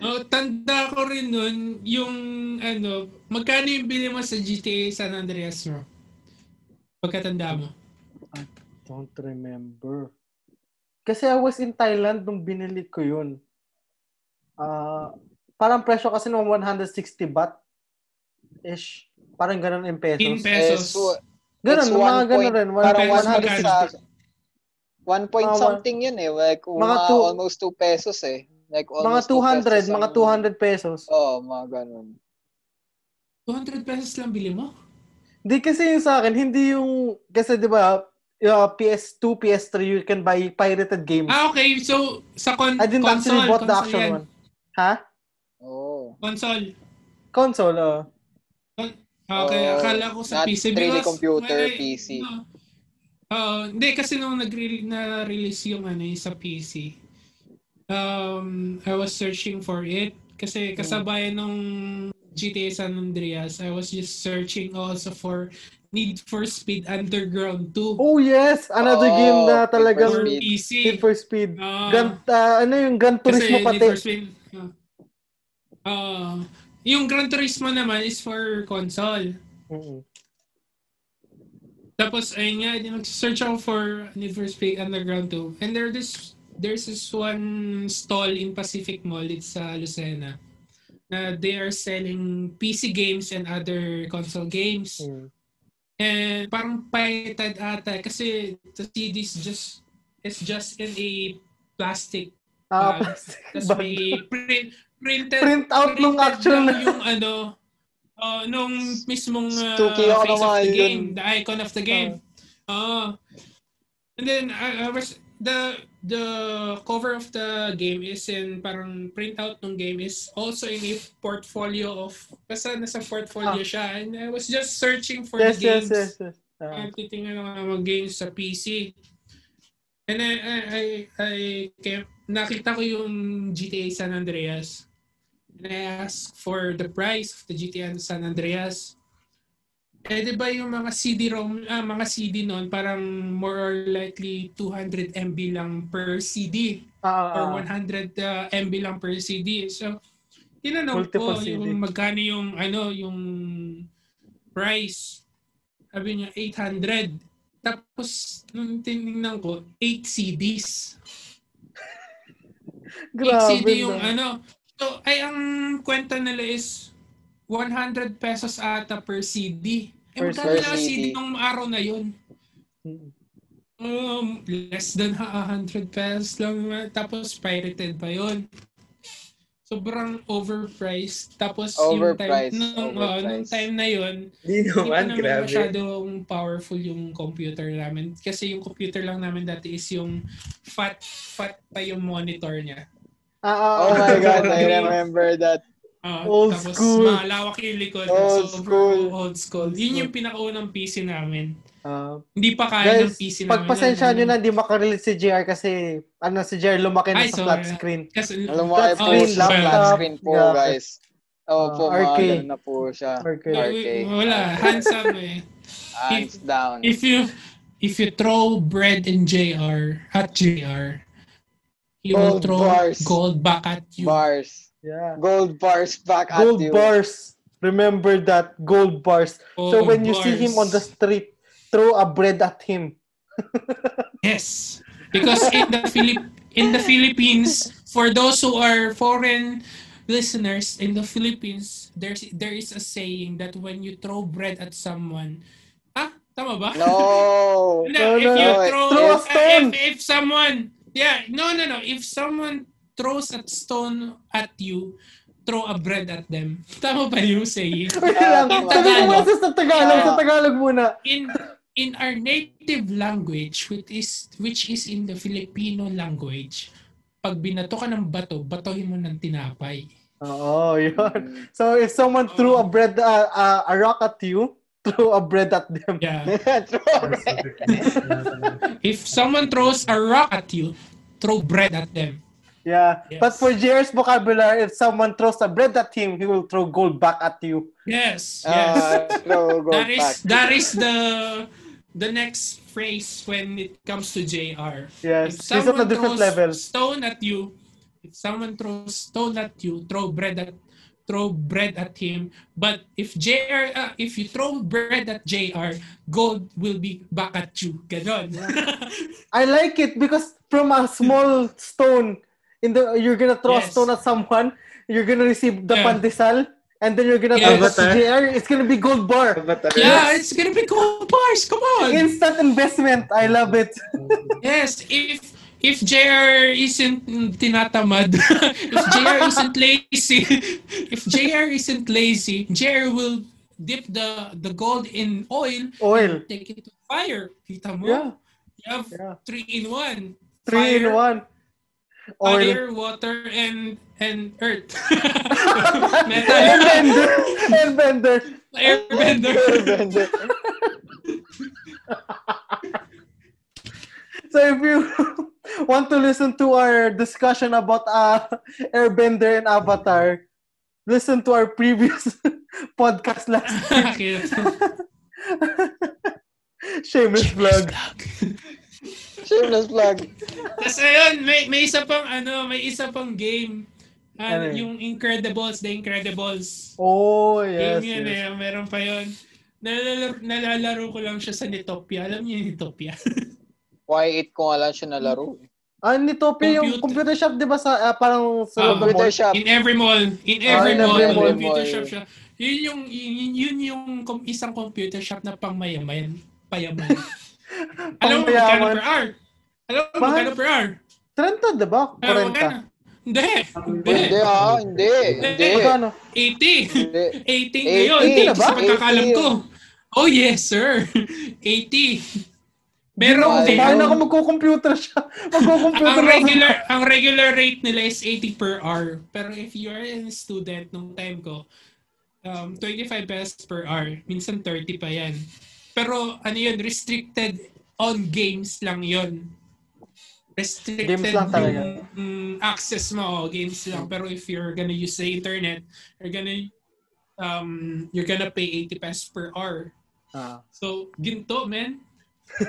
Speaker 2: Oh, tanda ko rin nun, yung ano, magkano yung bili mo sa GTA San Andreas mo? Pagkatanda mo.
Speaker 1: Don't remember. Kasi I was in Thailand nung binili ko yun. Ah, parang presyo kasi ng 160 baht ish. Parang ganun in pesos.
Speaker 2: In
Speaker 3: eh,
Speaker 2: pesos.
Speaker 3: so,
Speaker 1: ganun, mga ganun rin. One,
Speaker 3: parang
Speaker 2: pesos
Speaker 3: one point
Speaker 2: magkano?
Speaker 3: sa, one point
Speaker 1: Mga-
Speaker 3: something yun eh. Like,
Speaker 1: Mga
Speaker 3: mga,
Speaker 1: two-
Speaker 3: almost two pesos eh. Like,
Speaker 1: mga
Speaker 3: almost two
Speaker 1: 200,
Speaker 3: pesos
Speaker 1: mga
Speaker 3: ang-
Speaker 1: 200 pesos.
Speaker 3: Oo, oh, mga ganun.
Speaker 2: 200 pesos lang bili mo?
Speaker 1: Di kasi yung sa akin, hindi yung, kasi di ba, uh, PS2, PS3, you can buy pirated games.
Speaker 2: Ah, okay. So, sa con-
Speaker 1: I didn't
Speaker 2: console,
Speaker 1: actually bought the
Speaker 2: console
Speaker 1: actual
Speaker 2: yan.
Speaker 1: one. Ha?
Speaker 3: Oh.
Speaker 2: Console.
Speaker 1: Console, uh.
Speaker 2: Okay,
Speaker 3: Oh,
Speaker 2: akala ko sa
Speaker 3: not
Speaker 2: PC.
Speaker 3: really
Speaker 2: because
Speaker 3: computer,
Speaker 2: when I-
Speaker 3: PC.
Speaker 2: no. Oo, hindi kasi nung nag- na-release yung ano yung sa PC, um, I was searching for it kasi kasabayan nung GTA San Andreas, I was just searching also for Need for Speed Underground 2
Speaker 1: Oh yes! Another
Speaker 3: Oh,
Speaker 1: game na
Speaker 3: Need for
Speaker 1: talagang
Speaker 2: for
Speaker 3: Speed.
Speaker 2: PC.
Speaker 1: Need for Speed.
Speaker 2: Ah.
Speaker 1: Gan, ah, ano yung Gan Turismo
Speaker 2: Kasi
Speaker 1: pati?
Speaker 2: Need for Speed. ah. Ah, yung Gran Turismo naman is for console.
Speaker 1: Mm-mm.
Speaker 2: Tapos, ayun nga, din nag-search ako for Need for Speed Underground 2. And there this, there's this one stall in Pacific Mall, it's sa Lucena, na they are selling PC games and other console games.
Speaker 1: Mm.
Speaker 2: And parang pirated ata kasi the CD is just, it's just in a plastic
Speaker 1: Ah.
Speaker 2: Tapos
Speaker 1: bag.
Speaker 2: may print, printed,
Speaker 1: Print out nung
Speaker 2: printed
Speaker 1: actual
Speaker 2: lang
Speaker 1: na-
Speaker 2: yung ano, uh, nung mismong uh, face of the
Speaker 3: yun.
Speaker 2: game, the icon of the game. Oh. and then I, I was the the cover of the game is in parang printout ng game is also in a portfolio of basta nasa portfolio siya and I was just searching for
Speaker 1: Ah. yes,
Speaker 2: the
Speaker 1: yes,
Speaker 2: games.
Speaker 1: yes, yes. Ah.
Speaker 2: Uh, titingnan ng mga games sa PC. And I, I, I, I came, nakita ko yung GTA San Andreas. And I asked for the price of the GTA San Andreas. Eh, di ba yung mga CD-ROM, ah, mga CD noon, parang more or likely 200 MB lang per CD
Speaker 1: Ah, ah,
Speaker 2: or
Speaker 1: ah.
Speaker 2: 100 uh, MB lang per CD. So, tinanong ko
Speaker 1: CD.
Speaker 2: yung magkano yung ano yung price. Sabi niya 800. Tapos nung tinignan ko 8 CDs. 8
Speaker 1: Grabe
Speaker 2: CD yung
Speaker 1: na.
Speaker 2: ano. So ay ang kwenta nila is 100 pesos ata per CD. Eh,
Speaker 1: Per
Speaker 2: magkano lang
Speaker 3: CD.
Speaker 2: Nung araw na yun? Um, less than ha- 100 pesos lang. naman. Tapos pirated pa yun. Sobrang overpriced. Tapos
Speaker 3: Overpriced,
Speaker 2: yung time, nung, uh, nung
Speaker 3: overpriced.
Speaker 2: time na yun,
Speaker 4: Di
Speaker 2: hindi
Speaker 4: naman,
Speaker 2: naman
Speaker 4: grabe.
Speaker 2: masyadong powerful yung computer namin. Kasi yung computer lang namin dati is yung fat, fat pa yung monitor niya.
Speaker 1: Ah, ah,
Speaker 3: Oh
Speaker 1: ah.
Speaker 3: my God, I remember that.
Speaker 2: Ah,
Speaker 1: Old
Speaker 2: tapos
Speaker 1: school.
Speaker 2: malawak yung likod.
Speaker 3: Old
Speaker 2: so,
Speaker 3: school.
Speaker 2: Old school. Yun yung pinakaunang PC namin.
Speaker 1: Ah.
Speaker 2: Hindi pa kaya ng
Speaker 1: guys,
Speaker 2: PC namin.
Speaker 1: pagpasensya
Speaker 2: Yun,
Speaker 1: nyo na hindi makarelate si JR kasi ano si JR lumaki na
Speaker 2: Ay,
Speaker 1: sa flat
Speaker 2: sorry.
Speaker 1: screen.
Speaker 2: Kasi,
Speaker 3: Alam mo,
Speaker 1: Flat screen,
Speaker 3: flat
Speaker 1: laptop,
Speaker 3: screen po,
Speaker 1: yeah.
Speaker 3: guys. Oo
Speaker 1: Ah,
Speaker 3: po, ganun na po siya.
Speaker 1: Okay.
Speaker 3: RK.
Speaker 2: Wala, hands up eh.
Speaker 3: Hands down.
Speaker 2: If you if you throw bread in JR at JR, he will
Speaker 3: Gold
Speaker 2: throw
Speaker 3: bars.
Speaker 2: gold back at you.
Speaker 3: Bars.
Speaker 1: Yeah.
Speaker 3: Gold bars back
Speaker 1: Gold
Speaker 3: at you.
Speaker 1: Gold bars. Remember that gold bars. so
Speaker 2: Gold
Speaker 1: when you see him on the street, throw a bread at him.
Speaker 2: Yes. Because in the Philip in the Philippines, for those who are foreign listeners in the Philippines, there's there is a saying that when you throw bread at someone, ah, tama ba?
Speaker 3: No.
Speaker 2: No,
Speaker 1: No,
Speaker 2: if
Speaker 1: no,
Speaker 2: you
Speaker 3: no.
Speaker 2: throw,
Speaker 1: Throw a
Speaker 2: uh,
Speaker 1: stone.
Speaker 2: if, if someone, yeah, no, no, no. If someone throws a stone at you, throw a bread at them. Tama ba yung saying?
Speaker 1: Wait lang.
Speaker 3: In
Speaker 1: Sabi ko muna
Speaker 2: Tagalog.
Speaker 1: sa Tagalog. Sa. Tagalog muna.
Speaker 2: In in our native language, which is which is in the Filipino language, pag binato ka ng bato, batohin mo ng tinapay.
Speaker 1: Oo, yun. So if someone threw a bread, uh, uh, a rock at you, throw a bread at them.
Speaker 2: Yeah.
Speaker 3: True.
Speaker 2: If someone throws a rock at you, throw bread at them.
Speaker 1: Yeah.
Speaker 2: Yes.
Speaker 1: But for JR's vocabulary, if someone throws a bread at him, he will throw gold back at you.
Speaker 2: Yes. Yes.
Speaker 3: Ah, true. Go
Speaker 2: that is
Speaker 3: back.
Speaker 2: that is the the next phrase when it comes to JR.
Speaker 1: Yes.
Speaker 2: If
Speaker 1: He's on a
Speaker 2: someone
Speaker 1: different
Speaker 2: throws
Speaker 1: level.
Speaker 2: stone at you, if someone throws stone at you, throw bread at throw bread at him. But if JR, uh, if you throw bread at JR, gold will be back at you. Ganon.
Speaker 1: I like it because from a small stone, in the you're gonna throw a stone at someone, you're gonna receive the
Speaker 2: Yeah.
Speaker 1: pandesal, and then you're gonna
Speaker 2: Yes.
Speaker 1: throw it to JR. It's gonna be gold bar.
Speaker 2: yeah, it's gonna be gold bars. Come on.
Speaker 1: Instant investment. I love it.
Speaker 2: Yes, if if JR isn't tinatamad, if JR isn't lazy, if JR isn't lazy, JR will dip the the gold in oil,
Speaker 1: Oil.
Speaker 2: take it to fire. Kita mo?
Speaker 1: Yeah.
Speaker 2: You have
Speaker 1: Yeah.
Speaker 2: three in one.
Speaker 1: Three in one. Oil.
Speaker 2: Fire, water, and and earth. Metal.
Speaker 1: Airbender. Airbender.
Speaker 2: Airbender.
Speaker 3: Airbender.
Speaker 1: So if you want to listen to our discussion about uh, Airbender and Avatar, listen to our previous podcast last
Speaker 2: Cute.
Speaker 1: Shameless vlog.
Speaker 3: Shameless plug.
Speaker 2: Tapos ayun, may, may isa pang ano, may isa pang game.
Speaker 1: Ano
Speaker 2: Ano,
Speaker 1: yun?
Speaker 2: yung Incredibles, The Incredibles.
Speaker 1: Oh, yes.
Speaker 2: game yun
Speaker 1: yes.
Speaker 2: eh, meron pa yun. Nalalaro, nalalaro ko lang siya sa Nitopia. Alam niyo yung Nitopia?
Speaker 3: Y8 ko nga lang siya nalaro.
Speaker 1: Ah, Nitopia yung
Speaker 2: Computer.
Speaker 1: computer shop, di ba, sa, ah, parang sa
Speaker 2: Ah,
Speaker 1: ng
Speaker 3: Computer
Speaker 1: mall?
Speaker 3: shop.
Speaker 2: In every mall. In
Speaker 1: Ah,
Speaker 2: every
Speaker 1: in
Speaker 2: mall.
Speaker 1: every mall.
Speaker 2: Computer
Speaker 3: Mall.
Speaker 2: shop siya. Yun yung, yun, yun yung isang computer shop na pang mayaman. Payaman. Alam mo magkano per hour? Alam mo magkano per hour?
Speaker 1: 30, di ba?
Speaker 2: Ah,
Speaker 1: 40.
Speaker 2: magkano? Hindi. Hindi.
Speaker 3: Hindi ah, hindi. Hindi.
Speaker 1: Magkano?
Speaker 2: 80.
Speaker 3: Hindi.
Speaker 2: 80 ngayon.
Speaker 3: 80
Speaker 1: na
Speaker 2: 80
Speaker 1: ba?
Speaker 2: sa pagkakalam
Speaker 3: 80
Speaker 2: ko. Oh, yes, sir. 80. Pero
Speaker 3: Ay,
Speaker 2: hindi.
Speaker 1: Bakit
Speaker 3: Ayun.
Speaker 1: ako magko-computer siya? Magko-computer
Speaker 2: ang regular ang regular rate nila is 80 per hour. Pero if you are a student nung time ko, um, 25 pesos per hour. Minsan 30 pa yan. Pero ano yun, restricted on games lang yun. Restricted
Speaker 1: Games lang talaga.
Speaker 2: yung mm, access mo, oh, games lang. Pero if you're gonna use the internet, you're gonna um, you're gonna pay 80 pesos per hour.
Speaker 1: Ah.
Speaker 2: So, ginto, man.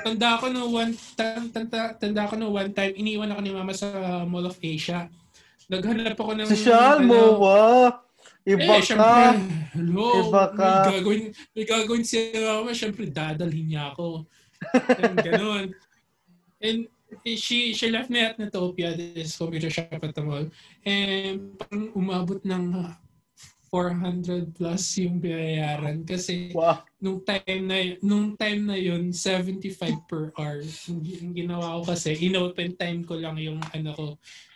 Speaker 2: Tanda ko no one tanda, tanda, tanda ko no one time iniwan ako ni mama sa Mall of Asia. Naghanap ako ng
Speaker 1: Social mo, wa. Iba
Speaker 2: eh,
Speaker 1: ka.
Speaker 2: syempre, hello,
Speaker 1: Iba ka.
Speaker 2: may gagawin, may gagawin si mama, syempre dadalhin niya ako. And ganun. And eh, she she left me at Natopia, this computer shop at the mall. And parang umabot ng 400 plus yung bayaran kasi
Speaker 1: Wow.
Speaker 2: nung time na nung time na yun 75 per hour yung, gi- yung ginawa ko kasi inopen time ko lang yung ano ko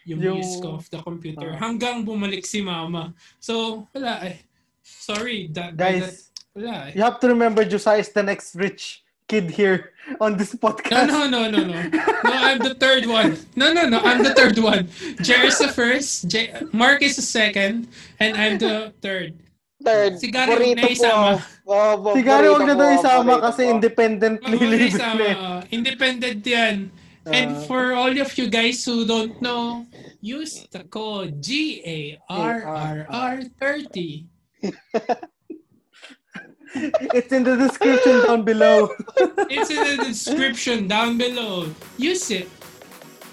Speaker 2: yung,
Speaker 1: Yung-
Speaker 2: use ko of the computer
Speaker 1: Ah.
Speaker 2: hanggang bumalik si mama so wala eh sorry that, by that
Speaker 1: Guys,
Speaker 2: wala eh
Speaker 1: you have to remember Josiah is the next rich kid here on this
Speaker 2: no
Speaker 1: podcast.
Speaker 2: no no no no no I'm the third one no no no I'm the third one Jerry's the first J- Mark is the second and I'm the third
Speaker 3: Third,
Speaker 2: Si Gary, huwag na isama.
Speaker 3: po. Oh, bo-
Speaker 1: huwag na daw isama kasi
Speaker 3: po.
Speaker 1: independently living
Speaker 2: isama.
Speaker 1: eh.
Speaker 2: Independent yan. And
Speaker 1: Ah.
Speaker 2: for all of you guys who don't know, use the code GARRR30.
Speaker 1: It's in the description down below.
Speaker 2: It's in the description down below. Use it.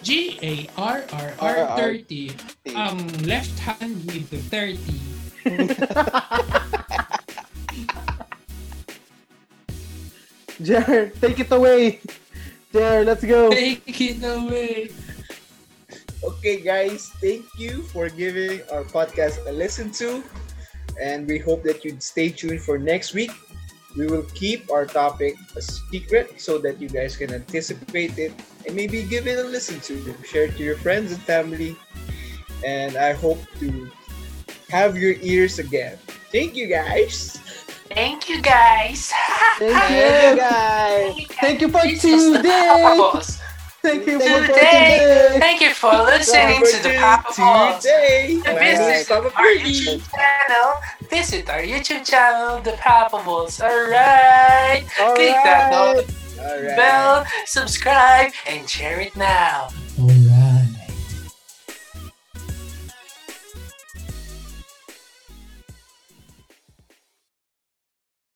Speaker 2: G-A-R-R-R-30. Ang um, left hand with the 30.
Speaker 1: Jer, take it away. Jer, let's go.
Speaker 2: Take it away.
Speaker 4: Okay, guys, thank you for giving our podcast a listen to. And we hope that you'd stay tuned for next week. We will keep our topic a secret so that you guys can anticipate it and maybe give it a listen to. Share it to your friends and family. And I hope to have your ears again. Thank you, guys.
Speaker 2: Thank you guys.
Speaker 1: Thank you.
Speaker 3: guys.
Speaker 1: Thank you for
Speaker 2: This is the
Speaker 1: today.
Speaker 2: Papables.
Speaker 1: Thank you for
Speaker 3: Thank you.
Speaker 1: today.
Speaker 2: Thank you for listening to the Papables.
Speaker 4: Today, my name is
Speaker 2: Visit
Speaker 4: Papa
Speaker 2: our
Speaker 4: Fergie.
Speaker 2: YouTube channel. Visit our YouTube channel, The Papables. Alright. Click that
Speaker 3: Alright.
Speaker 2: note
Speaker 4: All right.
Speaker 2: bell, subscribe, and share it now.